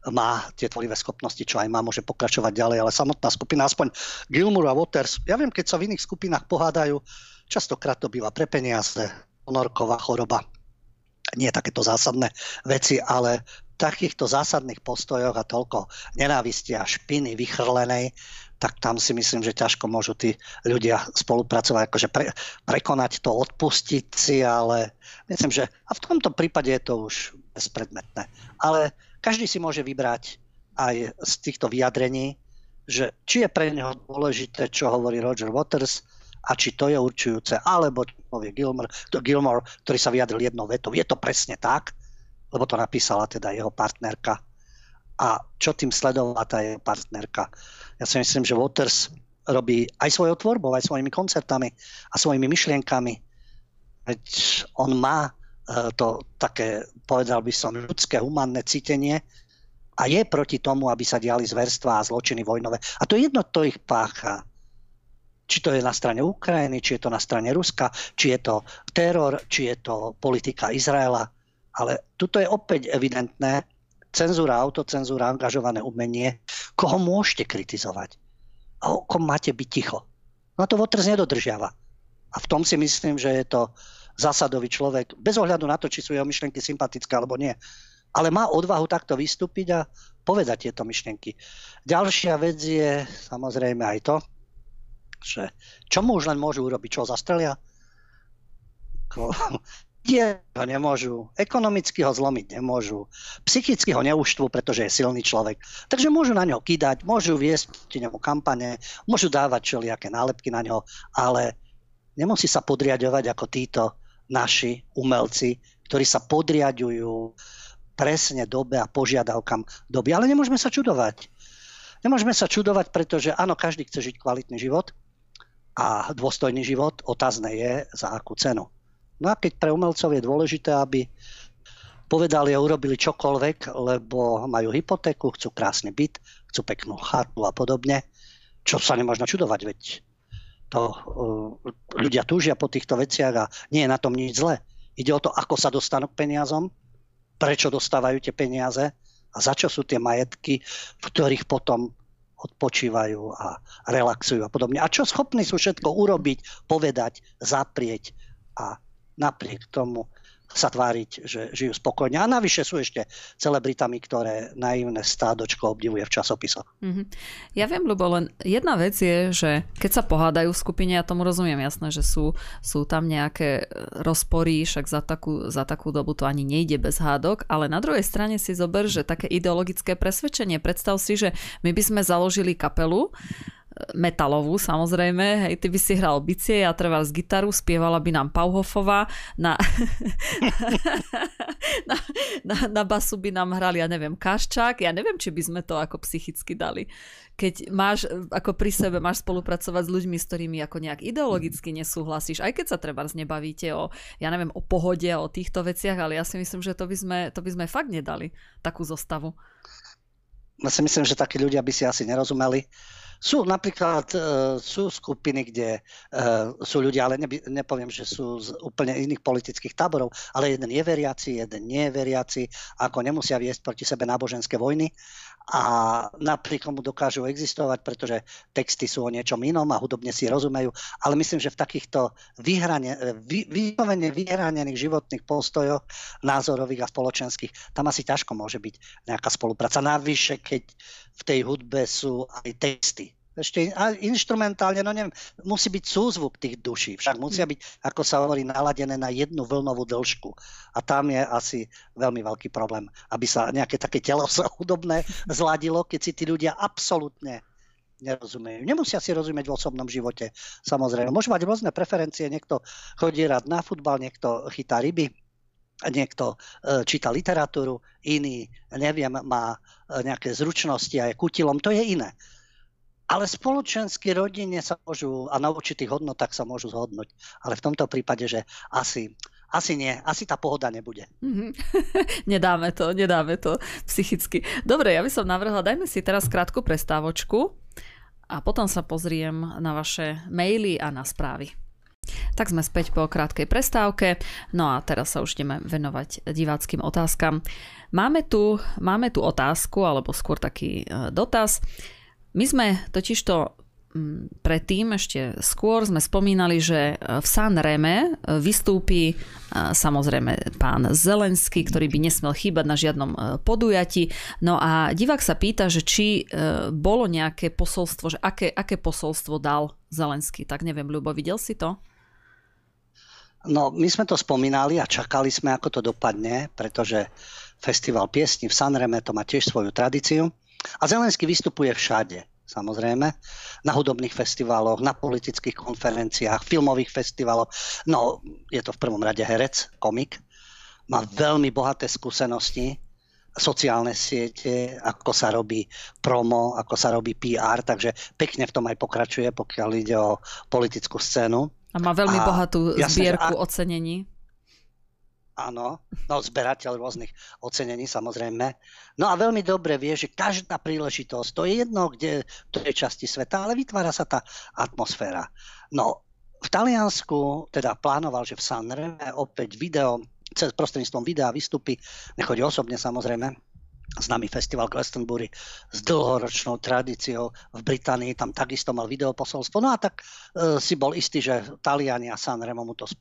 má tie tvorivé schopnosti, čo aj má, môže pokračovať ďalej, ale samotná skupina, aspoň Gilmour a Waters, ja viem, keď sa v iných skupinách pohádajú, častokrát to býva pre peniaze, ponorková choroba. Nie takéto zásadné veci, ale takýchto zásadných postojoch a toľko nenávisti a špiny vychrlenej, tak tam si myslím, že ťažko môžu tí ľudia spolupracovať, akože pre, prekonať to, odpustiť si, ale myslím, že a v tomto prípade je to už bezpredmetné. Ale každý si môže vybrať aj z týchto vyjadrení, že či je pre neho dôležité, čo hovorí Roger Waters, a či to je určujúce, alebo povie Gilmore, Gilmore, ktorý sa vyjadril jednou vetou. Je to presne tak, lebo to napísala teda jeho partnerka. A čo tým sledovala tá jeho partnerka? Ja si myslím, že Waters robí aj svojou tvorbou, aj svojimi koncertami a svojimi myšlienkami. Veď on má e, to také, povedal by som, ľudské, humánne cítenie a je proti tomu, aby sa diali zverstva a zločiny vojnové. A to jedno, to ich pácha. Či to je na strane Ukrajiny, či je to na strane Ruska, či je to teror, či je to politika Izraela. Ale tuto je opäť evidentné, cenzúra, autocenzúra, angažované umenie, koho môžete kritizovať a o kom máte byť ticho. No to Waters nedodržiava. A v tom si myslím, že je to zásadový človek, bez ohľadu na to, či sú jeho myšlienky sympatické alebo nie. Ale má odvahu takto vystúpiť a povedať tieto myšlienky. Ďalšia vec je samozrejme aj to, že čo mu už len môžu urobiť, čo zastrelia? Tie ho nemôžu, ekonomicky ho zlomiť nemôžu, psychicky ho neuštvu, pretože je silný človek. Takže môžu na ňo kýdať, môžu viesť proti nemu kampane, môžu dávať všelijaké nálepky na ňo, ale nemusí sa podriadovať ako títo naši umelci, ktorí sa podriadujú presne dobe a požiadavkám doby. Ale nemôžeme sa čudovať. Nemôžeme sa čudovať, pretože áno, každý chce žiť kvalitný život a dôstojný život. Otázne je, za akú cenu. No a keď pre umelcov je dôležité, aby povedali a urobili čokoľvek, lebo majú hypotéku, chcú krásny byt, chcú peknú chatu a podobne, čo sa nemôžno čudovať, veď to uh, ľudia túžia po týchto veciach a nie je na tom nič zlé. Ide o to, ako sa dostanú k peniazom, prečo dostávajú tie peniaze a za čo sú tie majetky, v ktorých potom odpočívajú a relaxujú a podobne. A čo schopní sú všetko urobiť, povedať, zaprieť a napriek tomu sa tváriť, že žijú spokojne. A navyše sú ešte celebritami, ktoré naivné stádočko obdivuje v časopisoch. Mm-hmm. Ja viem, lebo len jedna vec je, že keď sa pohádajú v skupine, ja tomu rozumiem jasné, že sú, sú tam nejaké rozpory, však za takú, za takú dobu to ani nejde bez hádok, ale na druhej strane si zober, že také ideologické presvedčenie. Predstav si, že my by sme založili kapelu, metalovú samozrejme, hej, ty by si hral bicie, ja trval z gitaru, spievala by nám Pauhofová, na, na, na, na basu by nám hrali, ja neviem, Kaščák, ja neviem, či by sme to ako psychicky dali. Keď máš, ako pri sebe, máš spolupracovať s ľuďmi, s ktorými ako nejak ideologicky nesúhlasíš, aj keď sa treba nebavíte o, ja neviem, o pohode, o týchto veciach, ale ja si myslím, že to by sme, to by sme fakt nedali, takú zostavu. Ja si myslím, že takí ľudia by si asi nerozumeli sú napríklad uh, sú skupiny, kde uh, sú ľudia, ale neby, nepoviem, že sú z úplne iných politických táborov, ale jeden je veriaci, jeden nie je veriaci, ako nemusia viesť proti sebe náboženské vojny a napriek tomu dokážu existovať, pretože texty sú o niečom inom a hudobne si rozumejú. Ale myslím, že v takýchto vyhrane, vy, vyhranených životných postojoch názorových a spoločenských, tam asi ťažko môže byť nejaká spolupráca. Navyše, keď v tej hudbe sú aj texty ešte instrumentálne, no neviem, musí byť súzvuk tých duší, však musia byť, ako sa hovorí, naladené na jednu vlnovú dĺžku. A tam je asi veľmi veľký problém, aby sa nejaké také telo sa hudobné zladilo, keď si tí ľudia absolútne nerozumejú. Nemusia si rozumieť v osobnom živote, samozrejme. Môžu mať rôzne preferencie, niekto chodí rád na futbal, niekto chytá ryby, niekto e, číta literatúru, iný, neviem, má e, nejaké zručnosti a je kutilom, to je iné ale spoločensky rodine sa môžu a na určitých hodnotách sa môžu zhodnúť. Ale v tomto prípade, že asi asi nie, asi tá pohoda nebude. Mm-hmm. nedáme to, nedáme to psychicky. Dobre, ja by som navrhla, dajme si teraz krátku prestávočku a potom sa pozriem na vaše maily a na správy. Tak sme späť po krátkej prestávke, no a teraz sa už ideme venovať diváckým otázkam. Máme tu, máme tu otázku, alebo skôr taký e, dotaz. My sme totižto predtým, ešte skôr sme spomínali, že v San Reme vystúpi samozrejme pán Zelenský, ktorý by nesmel chýbať na žiadnom podujati. No a divák sa pýta, že či bolo nejaké posolstvo, že aké, aké posolstvo dal Zelenský. Tak neviem, Ľubo, videl si to? No, my sme to spomínali a čakali sme, ako to dopadne, pretože festival piesni v Sanreme to má tiež svoju tradíciu. A Zelenský vystupuje všade samozrejme, na hudobných festivaloch, na politických konferenciách, filmových festivaloch. No, je to v prvom rade herec, komik. Má veľmi bohaté skúsenosti, sociálne siete, ako sa robí promo, ako sa robí PR, takže pekne v tom aj pokračuje, pokiaľ ide o politickú scénu. A má veľmi a bohatú zbierku a... ocenení áno, no zberateľ rôznych ocenení samozrejme. No a veľmi dobre vie, že každá príležitosť, to je jedno, kde to je časti sveta, ale vytvára sa tá atmosféra. No, v Taliansku teda plánoval, že v Sanreme opäť video, cez prostredníctvom videa vystupy, nechodí osobne samozrejme, známy festival Glastonbury s dlhoročnou tradíciou v Británii, tam takisto mal videoposolstvo. No a tak e, si bol istý, že Taliani a Sanremo mu to e,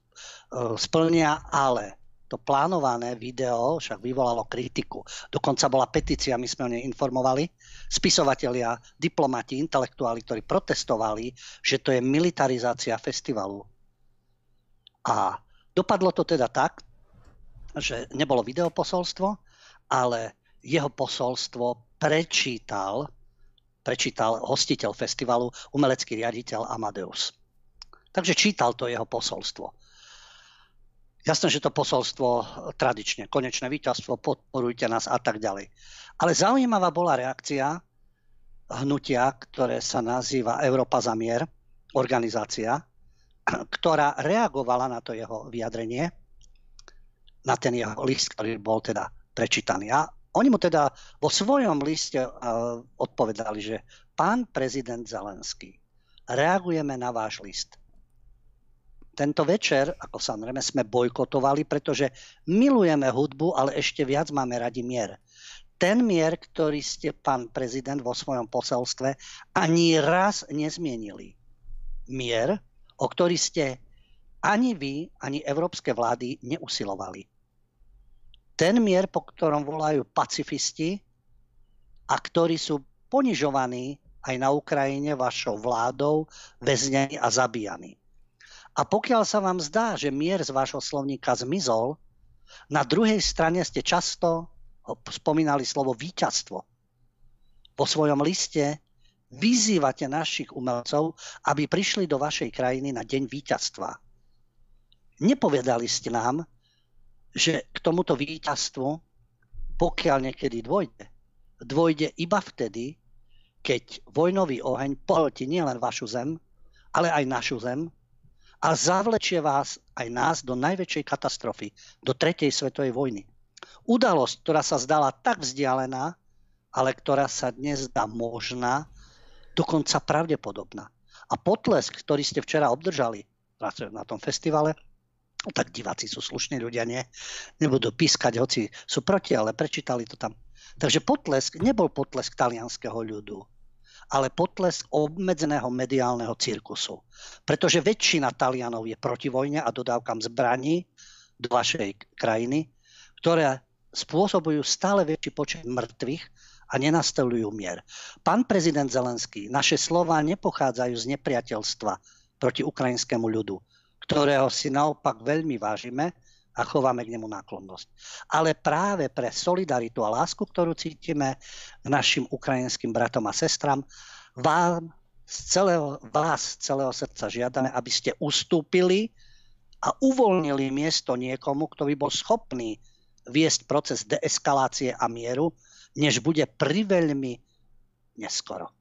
splnia, ale to plánované video však vyvolalo kritiku. Dokonca bola petícia, my sme o nej informovali. Spisovatelia, diplomati, intelektuáli, ktorí protestovali, že to je militarizácia festivalu. A dopadlo to teda tak, že nebolo videoposolstvo, ale jeho posolstvo prečítal, prečítal hostiteľ festivalu, umelecký riaditeľ Amadeus. Takže čítal to jeho posolstvo. Jasné, že to posolstvo tradične, konečné víťazstvo, podporujte nás a tak ďalej. Ale zaujímavá bola reakcia hnutia, ktoré sa nazýva Európa za mier, organizácia, ktorá reagovala na to jeho vyjadrenie, na ten jeho list, ktorý bol teda prečítaný. A oni mu teda vo svojom liste odpovedali, že pán prezident Zelenský, reagujeme na váš list tento večer, ako samozrejme, sme bojkotovali, pretože milujeme hudbu, ale ešte viac máme radi mier. Ten mier, ktorý ste, pán prezident, vo svojom poselstve ani raz nezmienili. Mier, o ktorý ste ani vy, ani európske vlády neusilovali. Ten mier, po ktorom volajú pacifisti a ktorí sú ponižovaní aj na Ukrajine vašou vládou, väznení a zabíjani. A pokiaľ sa vám zdá, že mier z vášho slovníka zmizol, na druhej strane ste často spomínali slovo víťazstvo. Po svojom liste vyzývate našich umelcov, aby prišli do vašej krajiny na deň víťazstva. Nepovedali ste nám, že k tomuto víťazstvu, pokiaľ niekedy dôjde, dôjde iba vtedy, keď vojnový oheň pohltí nielen vašu zem, ale aj našu zem a zavlečie vás aj nás do najväčšej katastrofy, do tretej svetovej vojny. Udalosť, ktorá sa zdala tak vzdialená, ale ktorá sa dnes zdá možná, dokonca pravdepodobná. A potlesk, ktorý ste včera obdržali na tom festivale, tak diváci sú slušní ľudia, nie? Nebudú pískať, hoci sú proti, ale prečítali to tam. Takže potlesk nebol potlesk talianského ľudu ale potlesk obmedzeného mediálneho cirkusu. Pretože väčšina Talianov je proti vojne a dodávkam zbraní do vašej krajiny, ktoré spôsobujú stále väčší počet mŕtvych a nenastavujú mier. Pán prezident Zelenský, naše slova nepochádzajú z nepriateľstva proti ukrajinskému ľudu, ktorého si naopak veľmi vážime a chováme k nemu náklonnosť. Ale práve pre solidaritu a lásku, ktorú cítime k našim ukrajinským bratom a sestram, vám z celého, vás z celého srdca žiadame, aby ste ustúpili a uvoľnili miesto niekomu, kto by bol schopný viesť proces deeskalácie a mieru, než bude priveľmi neskoro.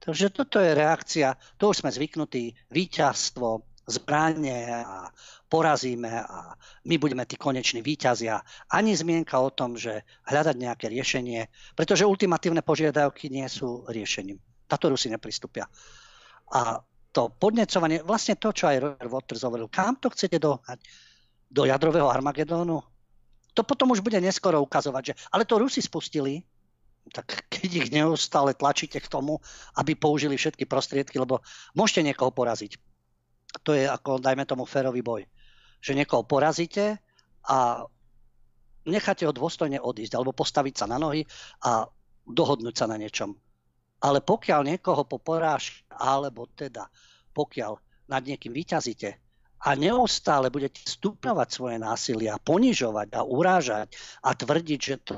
Takže toto je reakcia, to už sme zvyknutí, víťazstvo, zbranie a porazíme a my budeme tí koneční výťazia. Ani zmienka o tom, že hľadať nejaké riešenie, pretože ultimatívne požiadavky nie sú riešením. Táto Rusi nepristúpia. A to podnecovanie, vlastne to, čo aj Robert Waters hovoril, kam to chcete dohnať? Do jadrového Armagedónu? To potom už bude neskoro ukazovať, že ale to Rusi spustili, tak keď ich neustále tlačíte k tomu, aby použili všetky prostriedky, lebo môžete niekoho poraziť. To je ako, dajme tomu, férový boj. Že niekoho porazíte a necháte ho dôstojne odísť, alebo postaviť sa na nohy a dohodnúť sa na niečom. Ale pokiaľ niekoho po porážke, alebo teda pokiaľ nad niekým vyťazíte a neustále budete stupňovať svoje násilie a ponižovať a urážať a tvrdiť, že to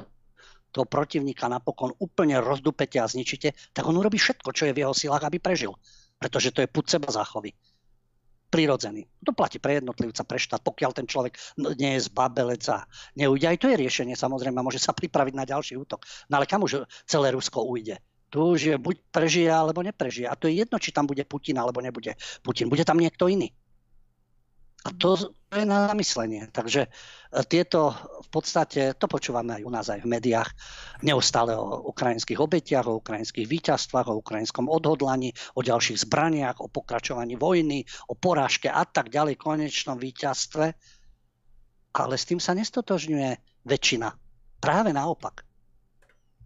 toho protivníka napokon úplne rozdupete a zničíte, tak on urobí všetko, čo je v jeho silách, aby prežil. Pretože to je put seba záchovy. Prirodzený. To platí pre jednotlivca, pre štát, pokiaľ ten človek nie je zbabelec a neujde. Aj to je riešenie, samozrejme, môže sa pripraviť na ďalší útok. No ale kam už celé Rusko ujde? Tu už je buď prežije, alebo neprežije. A to je jedno, či tam bude Putin, alebo nebude Putin. Bude tam niekto iný. A to, je na zamyslenie. Takže e, tieto v podstate, to počúvame aj u nás aj v médiách, neustále o ukrajinských obetiach, o ukrajinských víťazstvách, o ukrajinskom odhodlaní, o ďalších zbraniach, o pokračovaní vojny, o porážke a tak ďalej, konečnom víťazstve. Ale s tým sa nestotožňuje väčšina. Práve naopak.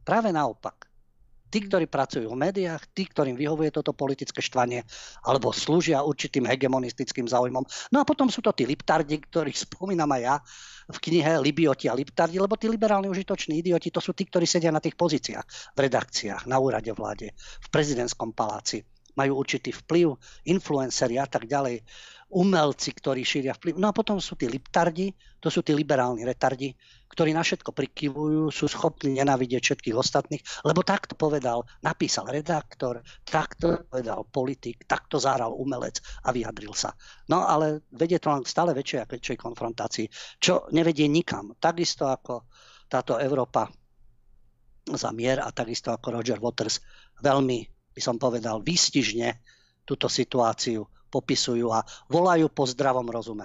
Práve naopak tí, ktorí pracujú v médiách, tí, ktorým vyhovuje toto politické štvanie, alebo slúžia určitým hegemonistickým záujmom. No a potom sú to tí liptardi, ktorých spomínam aj ja v knihe Libioti a liptardi, lebo tí liberálni užitoční idioti, to sú tí, ktorí sedia na tých pozíciách, v redakciách, na úrade vláde, v prezidentskom paláci majú určitý vplyv, influenceri a tak ďalej umelci, ktorí šíria vplyv. No a potom sú tí liptardi, to sú tí liberálni retardi, ktorí na všetko prikyvujú, sú schopní nenávidieť všetkých ostatných, lebo takto povedal, napísal redaktor, takto povedal politik, takto zahral umelec a vyjadril sa. No ale vedie to len stále väčšej a väčšej konfrontácii, čo nevedie nikam. Takisto ako táto Európa za mier a takisto ako Roger Waters veľmi, by som povedal, výstižne túto situáciu popisujú a volajú po zdravom rozume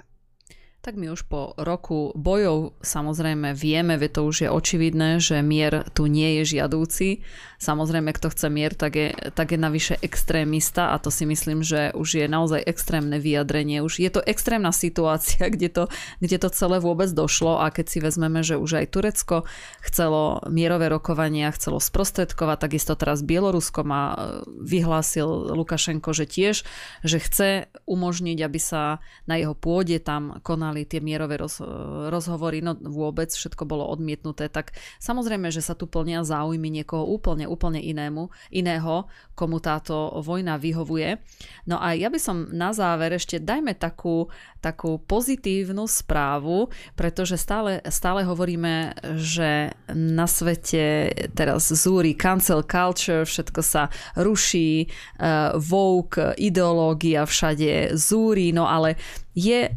tak my už po roku bojov samozrejme vieme, ve to už je očividné, že mier tu nie je žiadúci. Samozrejme, kto chce mier, tak je, tak je navyše extrémista a to si myslím, že už je naozaj extrémne vyjadrenie. Už je to extrémna situácia, kde to, kde to celé vôbec došlo a keď si vezmeme, že už aj Turecko chcelo mierové rokovania, chcelo sprostredkovať, takisto teraz Bielorusko má vyhlásil Lukašenko, že tiež, že chce umožniť, aby sa na jeho pôde tam konali mali tie mierové roz, rozhovory, no vôbec všetko bolo odmietnuté, tak samozrejme, že sa tu plnia záujmy niekoho úplne, úplne inému, iného, komu táto vojna vyhovuje. No a ja by som na záver ešte dajme takú, takú pozitívnu správu, pretože stále, stále hovoríme, že na svete teraz zúri cancel culture, všetko sa ruší, uh, woke, ideológia všade zúri, no ale je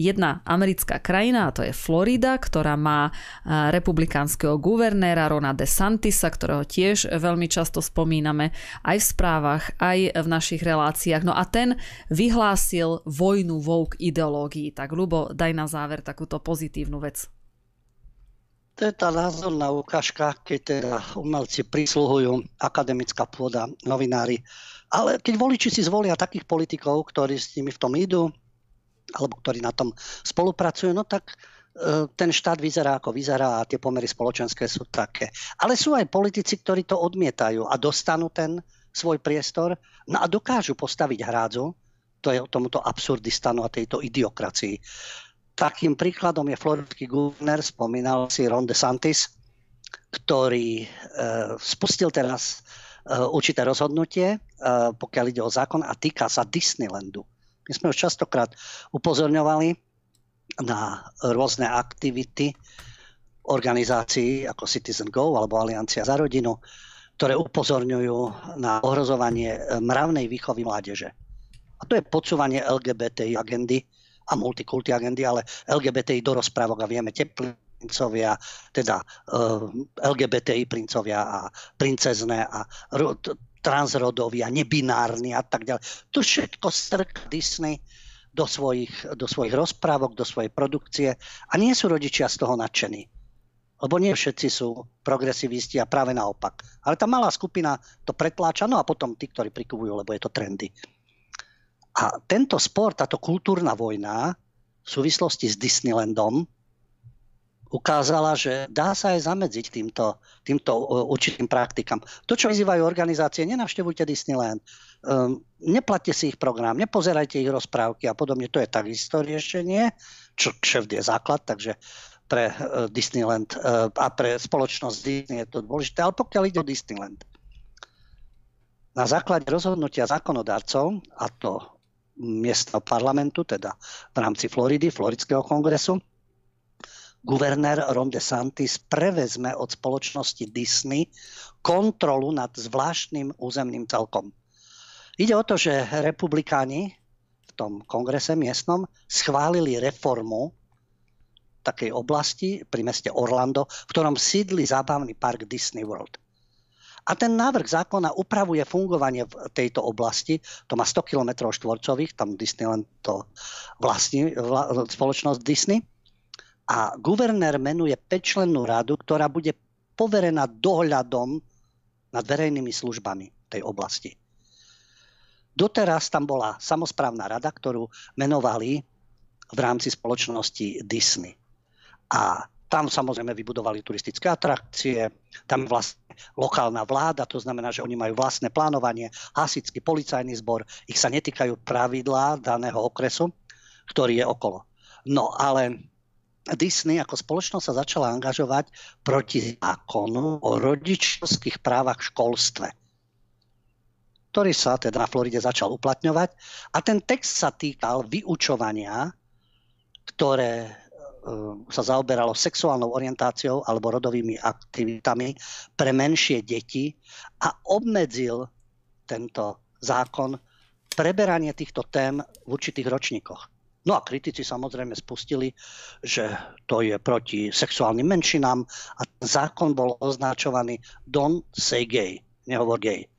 jedna americká krajina, a to je Florida, ktorá má republikánskeho guvernéra Rona DeSantisa, ktorého tiež veľmi často spomíname aj v správach, aj v našich reláciách. No a ten vyhlásil vojnu vouk ideológií. Tak Lubo, daj na záver takúto pozitívnu vec. To je tá názorná ukážka, keď teda umelci prísluhujú, akademická pôda, novinári. Ale keď voliči si zvolia takých politikov, ktorí s nimi v tom idú, alebo ktorí na tom spolupracujú, no tak e, ten štát vyzerá ako vyzerá a tie pomery spoločenské sú také. Ale sú aj politici, ktorí to odmietajú a dostanú ten svoj priestor no a dokážu postaviť hrádzu to je tomuto absurdistanu a tejto idiokracii. Takým príkladom je floridský guvernér, spomínal si Ron DeSantis, ktorý e, spustil teraz e, určité rozhodnutie, e, pokiaľ ide o zákon a týka sa Disneylandu. My sme už častokrát upozorňovali na rôzne aktivity organizácií ako Citizen Go alebo Aliancia za rodinu, ktoré upozorňujú na ohrozovanie mravnej výchovy mládeže. A to je podsúvanie LGBTI agendy a multikulty agendy, ale LGBTI do rozprávok a vieme teplincovia, teda uh, eh, LGBTI princovia a princezné a transrodový a nebinárny a tak ďalej. To všetko strk Disney do svojich, do svojich rozprávok, do svojej produkcie a nie sú rodičia z toho nadšení. Lebo nie všetci sú progresivisti a práve naopak. Ale tá malá skupina to pretláča, no a potom tí, ktorí prikuvujú, lebo je to trendy. A tento sport, táto kultúrna vojna v súvislosti s Disneylandom ukázala, že dá sa aj zamedziť týmto, týmto určitým praktikám. To, čo vyzývajú organizácie, nenavštevujte Disneyland, um, neplatte si ich program, nepozerajte ich rozprávky a podobne, to je takisto riešenie, čo kšeft je základ, takže pre uh, Disneyland uh, a pre spoločnosť Disney je to dôležité, ale pokiaľ ide o Disneyland, na základe rozhodnutia zákonodárcov, a to miestneho parlamentu, teda v rámci Floridy, Floridského kongresu, guvernér Ron DeSantis prevezme od spoločnosti Disney kontrolu nad zvláštnym územným celkom. Ide o to, že republikáni v tom kongrese miestnom schválili reformu takej oblasti pri meste Orlando, v ktorom sídli zábavný park Disney World. A ten návrh zákona upravuje fungovanie v tejto oblasti. To má 100 km štvorcových, tam Disneyland to vlastní, vla, spoločnosť Disney a guvernér menuje 5-člennú radu, ktorá bude poverená dohľadom nad verejnými službami tej oblasti. Doteraz tam bola samozprávna rada, ktorú menovali v rámci spoločnosti Disney. A tam samozrejme vybudovali turistické atrakcie, tam vlastne lokálna vláda, to znamená, že oni majú vlastné plánovanie, hasický policajný zbor, ich sa netýkajú pravidlá daného okresu, ktorý je okolo. No ale Disney ako spoločnosť sa začala angažovať proti zákonu o rodičovských právach v školstve ktorý sa teda na Floride začal uplatňovať. A ten text sa týkal vyučovania, ktoré e, sa zaoberalo sexuálnou orientáciou alebo rodovými aktivitami pre menšie deti a obmedzil tento zákon preberanie týchto tém v určitých ročníkoch. No a kritici samozrejme spustili, že to je proti sexuálnym menšinám a zákon bol označovaný Don't say gay, nehovor gay.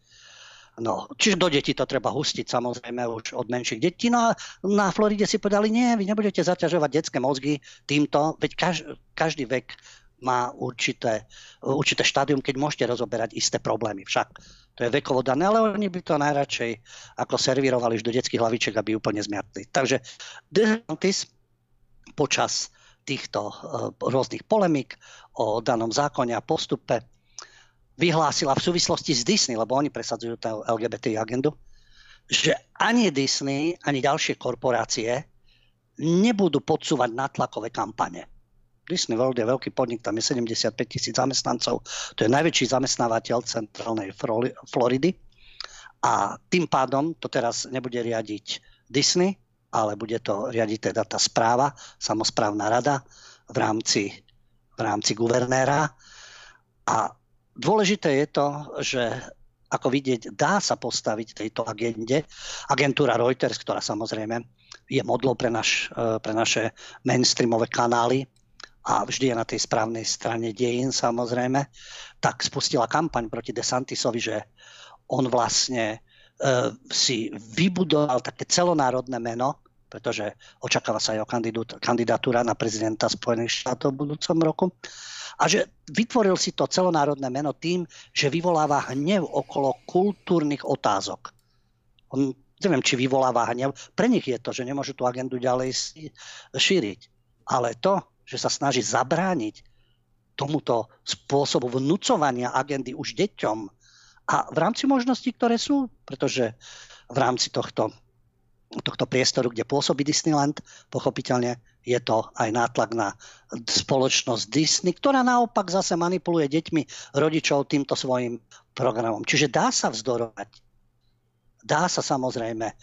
No, čiže do detí to treba hustiť samozrejme už od menších detí. No a na Floride si povedali, nie, vy nebudete zaťažovať detské mozgy týmto, veď každý, každý vek má určité, určité štádium, keď môžete rozoberať isté problémy. Však to je vekovo dané, ale oni by to najradšej ako servírovali do detských hlaviček, aby úplne zmiatli. Takže DeSantis počas týchto uh, rôznych polemik o danom zákone a postupe vyhlásila v súvislosti s Disney, lebo oni presadzujú tú LGBT agendu, že ani Disney, ani ďalšie korporácie nebudú podsúvať natlakové kampane. Disney World je veľký podnik, tam je 75 tisíc zamestnancov, to je najväčší zamestnávateľ centrálnej Floridy. A tým pádom to teraz nebude riadiť Disney, ale bude to riadiť teda tá správa, samozprávna rada v rámci, v rámci guvernéra. A dôležité je to, že ako vidieť, dá sa postaviť tejto agende. Agentúra Reuters, ktorá samozrejme je modlou pre, naš, pre naše mainstreamové kanály, a vždy je na tej správnej strane dejín samozrejme, tak spustila kampaň proti DeSantisovi, že on vlastne e, si vybudoval také celonárodné meno, pretože očakáva sa jeho kandidatúra na prezidenta Spojených štátov v budúcom roku. A že vytvoril si to celonárodné meno tým, že vyvoláva hnev okolo kultúrnych otázok. On, neviem, či vyvoláva hnev. Pre nich je to, že nemôžu tú agendu ďalej šíriť. Ale to, že sa snaží zabrániť tomuto spôsobu vnúcovania agendy už deťom a v rámci možností, ktoré sú, pretože v rámci tohto, tohto priestoru, kde pôsobí Disneyland, pochopiteľne je to aj nátlak na spoločnosť Disney, ktorá naopak zase manipuluje deťmi rodičov týmto svojim programom. Čiže dá sa vzdorovať Dá sa samozrejme e,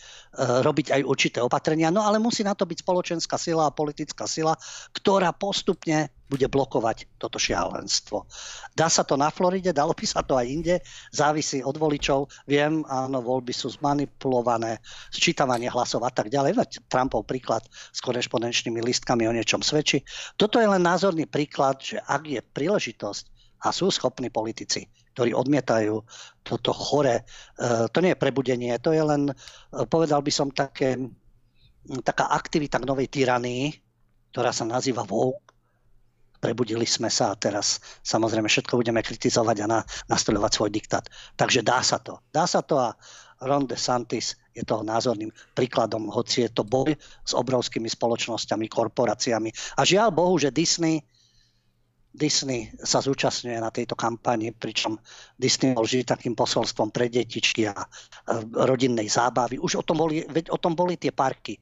robiť aj určité opatrenia, no ale musí na to byť spoločenská sila a politická sila, ktorá postupne bude blokovať toto šialenstvo. Dá sa to na Floride, dalo by sa to aj inde, závisí od voličov. Viem, áno, voľby sú zmanipulované, sčítavanie hlasov a tak ďalej. Veď Trumpov príklad s korešpondenčnými listkami o niečom svedčí. Toto je len názorný príklad, že ak je príležitosť a sú schopní politici ktorí odmietajú toto chore. E, to nie je prebudenie, to je len, e, povedal by som, také, taká aktivita k novej tyranii, ktorá sa nazýva woke. Prebudili sme sa a teraz samozrejme všetko budeme kritizovať a na, nastoľovať svoj diktát. Takže dá sa to. Dá sa to a Ron DeSantis je toho názorným príkladom, hoci je to boj s obrovskými spoločnosťami, korporáciami. A žiaľ Bohu, že Disney Disney sa zúčastňuje na tejto kampani, pričom Disney bol vždy takým posolstvom pre detičky a rodinnej zábavy. Už o tom boli, o tom boli tie parky,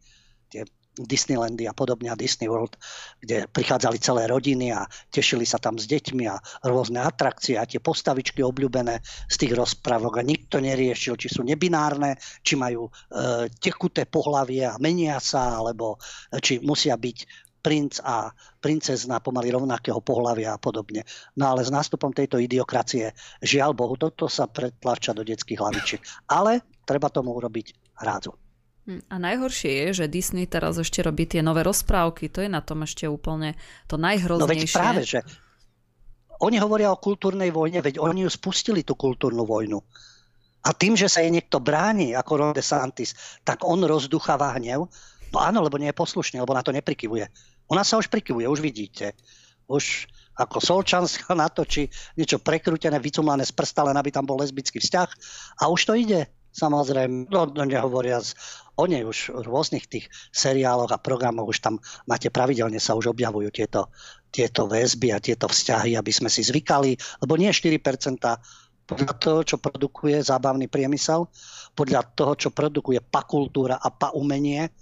tie Disneylandy a podobne a Disney World, kde prichádzali celé rodiny a tešili sa tam s deťmi a rôzne atrakcie a tie postavičky obľúbené z tých rozprávok a nikto neriešil, či sú nebinárne, či majú e, tekuté pohlavie a menia sa, alebo e, či musia byť princ a princezna pomaly rovnakého pohľavia a podobne. No ale s nástupom tejto idiokracie, žiaľ Bohu, toto sa pretlača do detských hlavičiek. Ale treba tomu urobiť rádzu. Hm, a najhoršie je, že Disney teraz ešte robí tie nové rozprávky. To je na tom ešte úplne to najhroznejšie. No veď práve, že oni hovoria o kultúrnej vojne, veď oni ju spustili, tú kultúrnu vojnu. A tým, že sa jej niekto bráni, ako Ron DeSantis, tak on rozducháva hnev áno, lebo nie je poslušný, lebo na to neprikyvuje. Ona sa už prikyvuje, už vidíte. Už ako Solčanská natočí niečo prekrútené, vycumlané z prsta, len aby tam bol lesbický vzťah. A už to ide, samozrejme. No, no nehovoria o nej už v rôznych tých seriáloch a programoch už tam máte pravidelne sa už objavujú tieto, tieto väzby a tieto vzťahy, aby sme si zvykali, lebo nie 4% podľa toho, čo produkuje zábavný priemysel, podľa toho, čo produkuje pakultúra a pa umenie,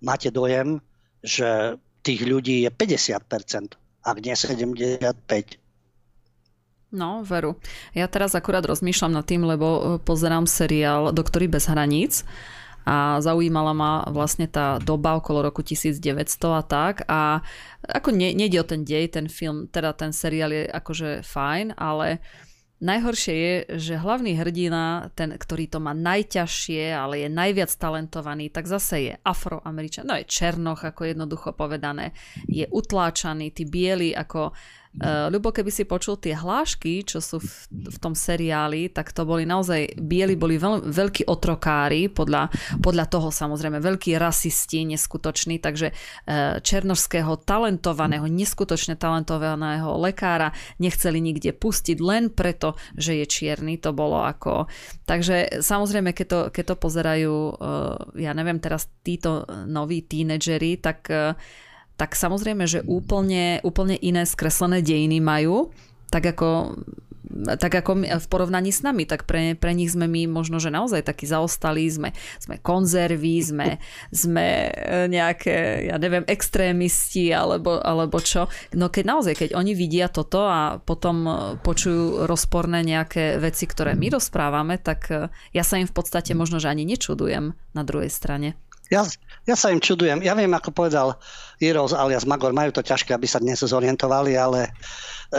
máte dojem, že tých ľudí je 50%, ak nie 75%. No, veru. Ja teraz akurát rozmýšľam nad tým, lebo e, pozerám seriál Doktory bez hraníc a zaujímala ma vlastne tá doba okolo roku 1900 a tak a ako ne, nejde o ten dej, ten film, teda ten seriál je akože fajn, ale uh, Najhoršie je, že hlavný hrdina, ten, ktorý to má najťažšie, ale je najviac talentovaný, tak zase je afroameričan, no je černoch, ako jednoducho povedané, je utláčaný, tí bieli ako Uh, Ľubo, keby si počul tie hlášky, čo sú v, v tom seriáli, tak to boli naozaj, bieli boli veľ, veľkí otrokári, podľa, podľa toho samozrejme, veľkí rasisti, neskutoční, takže uh, černožského talentovaného, neskutočne talentovaného lekára nechceli nikde pustiť len preto, že je čierny, to bolo ako... Takže samozrejme, keď to, keď to pozerajú, uh, ja neviem, teraz títo noví tínedžeri, tak tak samozrejme, že úplne, úplne iné skreslené dejiny majú, tak ako tak ako v porovnaní s nami, tak pre, pre nich sme my možno, že naozaj takí zaostali, sme, sme konzervy, sme, sme e, nejaké, ja neviem, extrémisti alebo, alebo čo. No keď naozaj, keď oni vidia toto a potom e, počujú rozporné nejaké veci, ktoré my rozprávame, tak e, ja sa im v podstate možno, že ani nečudujem na druhej strane. Ja, ja sa im čudujem. Ja viem, ako povedal Heroes alias Magor, majú to ťažké, aby sa dnes zorientovali, ale e,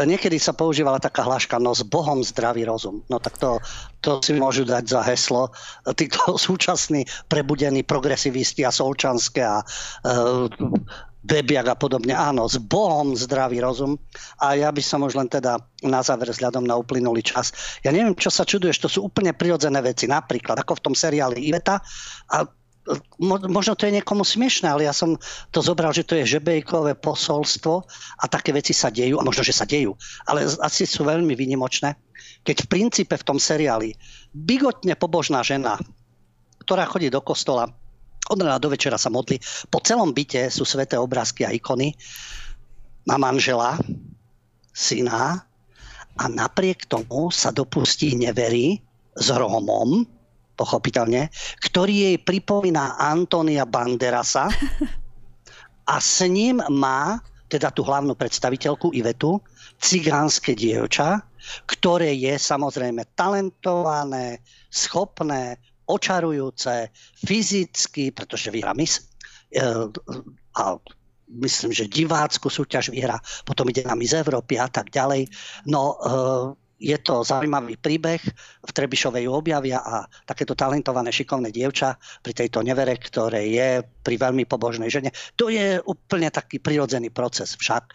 niekedy sa používala taká hláška, no s Bohom zdravý rozum. No tak to, to si môžu dať za heslo títo súčasní prebudení progresivisti a solčanské a uh, Bebiak a podobne. Áno, s Bohom zdravý rozum. A ja by som už len teda na záver vzhľadom na uplynulý čas. Ja neviem, čo sa čuduješ, to sú úplne prirodzené veci. Napríklad, ako v tom seriáli Iveta. A možno to je niekomu smiešné, ale ja som to zobral, že to je žebejkové posolstvo a také veci sa dejú, a možno, že sa dejú, ale asi sú veľmi vynimočné. Keď v princípe v tom seriáli bigotne pobožná žena, ktorá chodí do kostola, od rána do večera sa modlí, po celom byte sú sveté obrázky a ikony, má manžela, syna a napriek tomu sa dopustí neverí s Rómom, pochopiteľne, ktorý jej pripomína Antonia Banderasa a s ním má, teda tú hlavnú predstaviteľku Ivetu, cigánske dievča, ktoré je samozrejme talentované, schopné, očarujúce, fyzicky, pretože vyhrá mis, e, a myslím, že divácku súťaž vyhrá, potom ide na Miss Európy a tak ďalej. No, e, je to zaujímavý príbeh, v Trebišovej objavia a takéto talentované šikovné dievča pri tejto nevere, ktoré je pri veľmi pobožnej žene. To je úplne taký prirodzený proces však. E,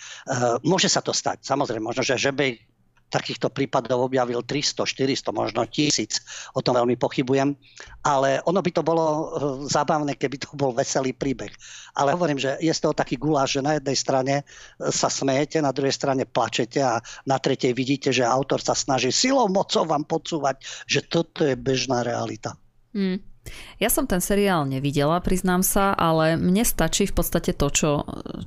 môže sa to stať. Samozrejme, možno, že žebej takýchto prípadov objavil 300, 400, možno tisíc. O tom veľmi pochybujem. Ale ono by to bolo eh, zábavné, keby to bol veselý príbeh. Ale hovorím, že je z toho taký guláš, že na jednej strane eh, sa smejete, na druhej strane plačete a na tretej vidíte, že autor sa snaží silou mocou vám podsúvať, že toto je bežná realita. Hmm. Ja som ten seriál nevidela, priznám sa, ale mne stačí v podstate to, čo,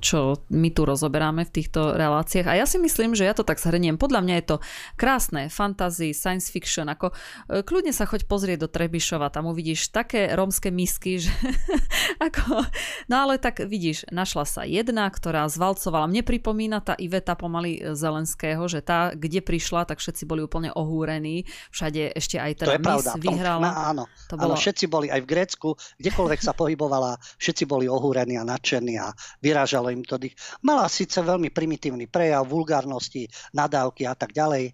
čo my tu rozoberáme v týchto reláciách. A ja si myslím, že ja to tak zhrniem. Podľa mňa je to krásne, fantasy, science fiction. Ako, e, kľudne sa choď pozrieť do Trebišova, tam uvidíš také rómske misky, že ako, no ale tak vidíš, našla sa jedna, ktorá zvalcovala. Mne pripomína tá Iveta pomaly Zelenského, že tá, kde prišla, tak všetci boli úplne ohúrení. Všade ešte aj teda Miss pravda. vyhrala. No, áno, to bolo... áno, všetci boli aj v Grécku, kdekoľvek sa pohybovala, všetci boli ohúrení a nadšení a vyrážalo im to dých. Mala síce veľmi primitívny prejav, vulgárnosti, nadávky a tak ďalej,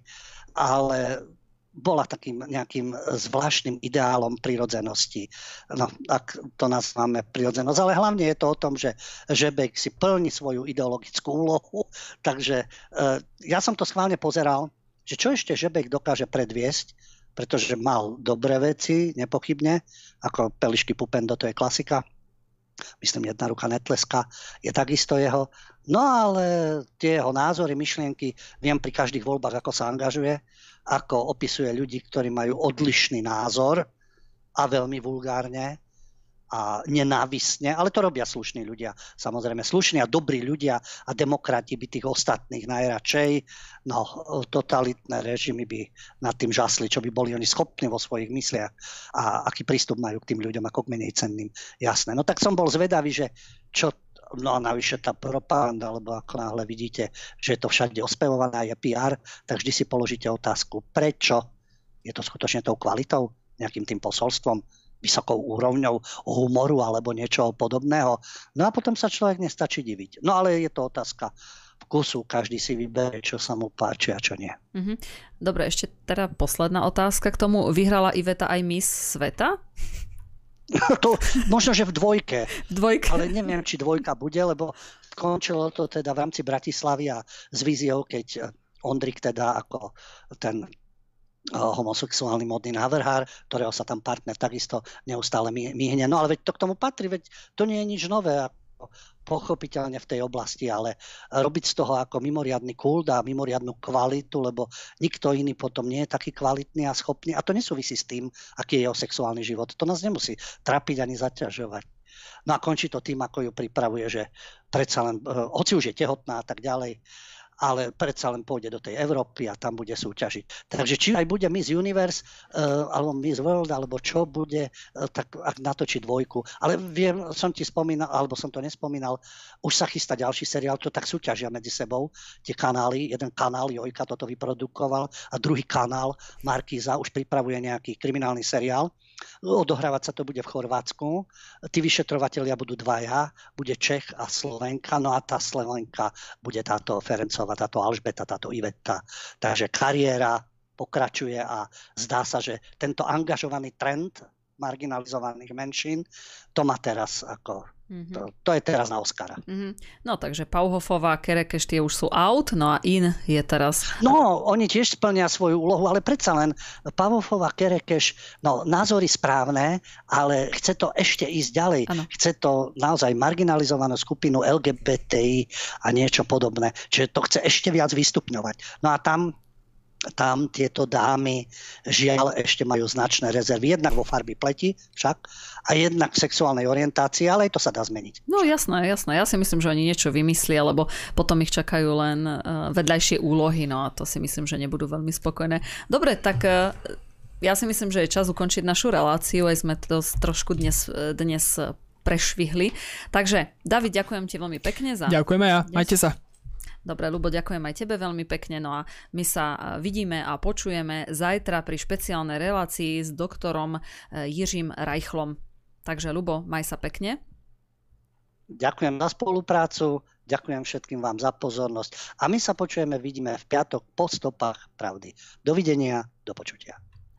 ale bola takým nejakým zvláštnym ideálom prirodzenosti. No, ak to nazváme prirodzenosť. Ale hlavne je to o tom, že Žebek si plní svoju ideologickú úlohu. Takže e, ja som to schválne pozeral, že čo ešte Žebek dokáže predviesť, pretože mal dobré veci, nepochybne, ako Pelišky Pupendo, to je klasika. Myslím, jedna ruka netleska je takisto jeho. No ale tie jeho názory, myšlienky, viem pri každých voľbách, ako sa angažuje, ako opisuje ľudí, ktorí majú odlišný názor a veľmi vulgárne a nenávisne, ale to robia slušní ľudia. Samozrejme, slušní a dobrí ľudia a demokrati by tých ostatných najradšej, no totalitné režimy by nad tým žasli, čo by boli oni schopní vo svojich mysliach a aký prístup majú k tým ľuďom ako k menej cenným. Jasné. No tak som bol zvedavý, že čo No a navyše tá propaganda, lebo ako náhle vidíte, že je to všade ospevované, je PR, tak vždy si položíte otázku, prečo je to skutočne tou kvalitou, nejakým tým posolstvom, vysokou úrovňou humoru alebo niečoho podobného. No a potom sa človek nestačí diviť. No ale je to otázka vkusu, každý si vyberie, čo sa mu páči a čo nie. Mm-hmm. Dobre, ešte teda posledná otázka k tomu. Vyhrala Iveta aj Miss Sveta? to, možno, že v dvojke. V dvojke. Ale neviem, či dvojka bude, lebo končilo to teda v rámci Bratislavy a s víziou, keď Ondrik teda ako ten homosexuálny modný návrhár, ktorého sa tam partner takisto neustále myhne. No ale veď to k tomu patrí, veď to nie je nič nové pochopiteľne v tej oblasti, ale robiť z toho ako mimoriadný kult a mimoriadnú kvalitu, lebo nikto iný potom nie je taký kvalitný a schopný. A to nesúvisí s tým, aký je jeho sexuálny život. To nás nemusí trapiť ani zaťažovať. No a končí to tým, ako ju pripravuje, že predsa len, eh, hoci už je tehotná a tak ďalej, ale predsa len pôjde do tej Európy a tam bude súťažiť. Takže či aj bude Miss Universe, uh, alebo Miss World, alebo čo bude, uh, tak ak natočí dvojku. Ale viem, som ti spomínal, alebo som to nespomínal, už sa chystá ďalší seriál, to tak súťažia medzi sebou, tie kanály. Jeden kanál, Jojka toto vyprodukoval a druhý kanál, Markíza, už pripravuje nejaký kriminálny seriál Odohrávať sa to bude v Chorvátsku. Tí vyšetrovatelia budú dvaja, bude Čech a Slovenka, no a tá Slovenka bude táto Ferencová, táto Alžbeta, táto Iveta. Takže kariéra pokračuje a zdá sa, že tento angažovaný trend marginalizovaných menšín, to má teraz ako Mm-hmm. To, to je teraz na Oscara. Mm-hmm. No takže Pauhofová, Kerekeš tie už sú out, no a In je teraz... No, oni tiež splnia svoju úlohu, ale predsa len Pauhofová, Kerekeš, no názory správne, ale chce to ešte ísť ďalej. Ano. Chce to naozaj marginalizovanú skupinu LGBTI a niečo podobné. Čiže to chce ešte viac vystupňovať. No a tam tam tieto dámy žiaľ ešte majú značné rezervy. Jednak vo farby pleti však a jednak v sexuálnej orientácii, ale aj to sa dá zmeniť. No jasné, jasné. Ja si myslím, že oni niečo vymyslia, lebo potom ich čakajú len eh, vedľajšie úlohy, no a to si myslím, že nebudú veľmi spokojné. Dobre, tak eh, ja si myslím, že je čas ukončiť našu reláciu, aj sme to trošku dnes, eh, dnes prešvihli. Takže, David, ďakujem ti veľmi pekne za... Ďakujeme ja, majte sa. Dobre, Lubo, ďakujem aj tebe veľmi pekne. No a my sa vidíme a počujeme zajtra pri špeciálnej relácii s doktorom e, Jiřím Rajchlom. Takže, Lubo, maj sa pekne. Ďakujem za spoluprácu, ďakujem všetkým vám za pozornosť a my sa počujeme, vidíme v piatok po stopách pravdy. Dovidenia, do počutia.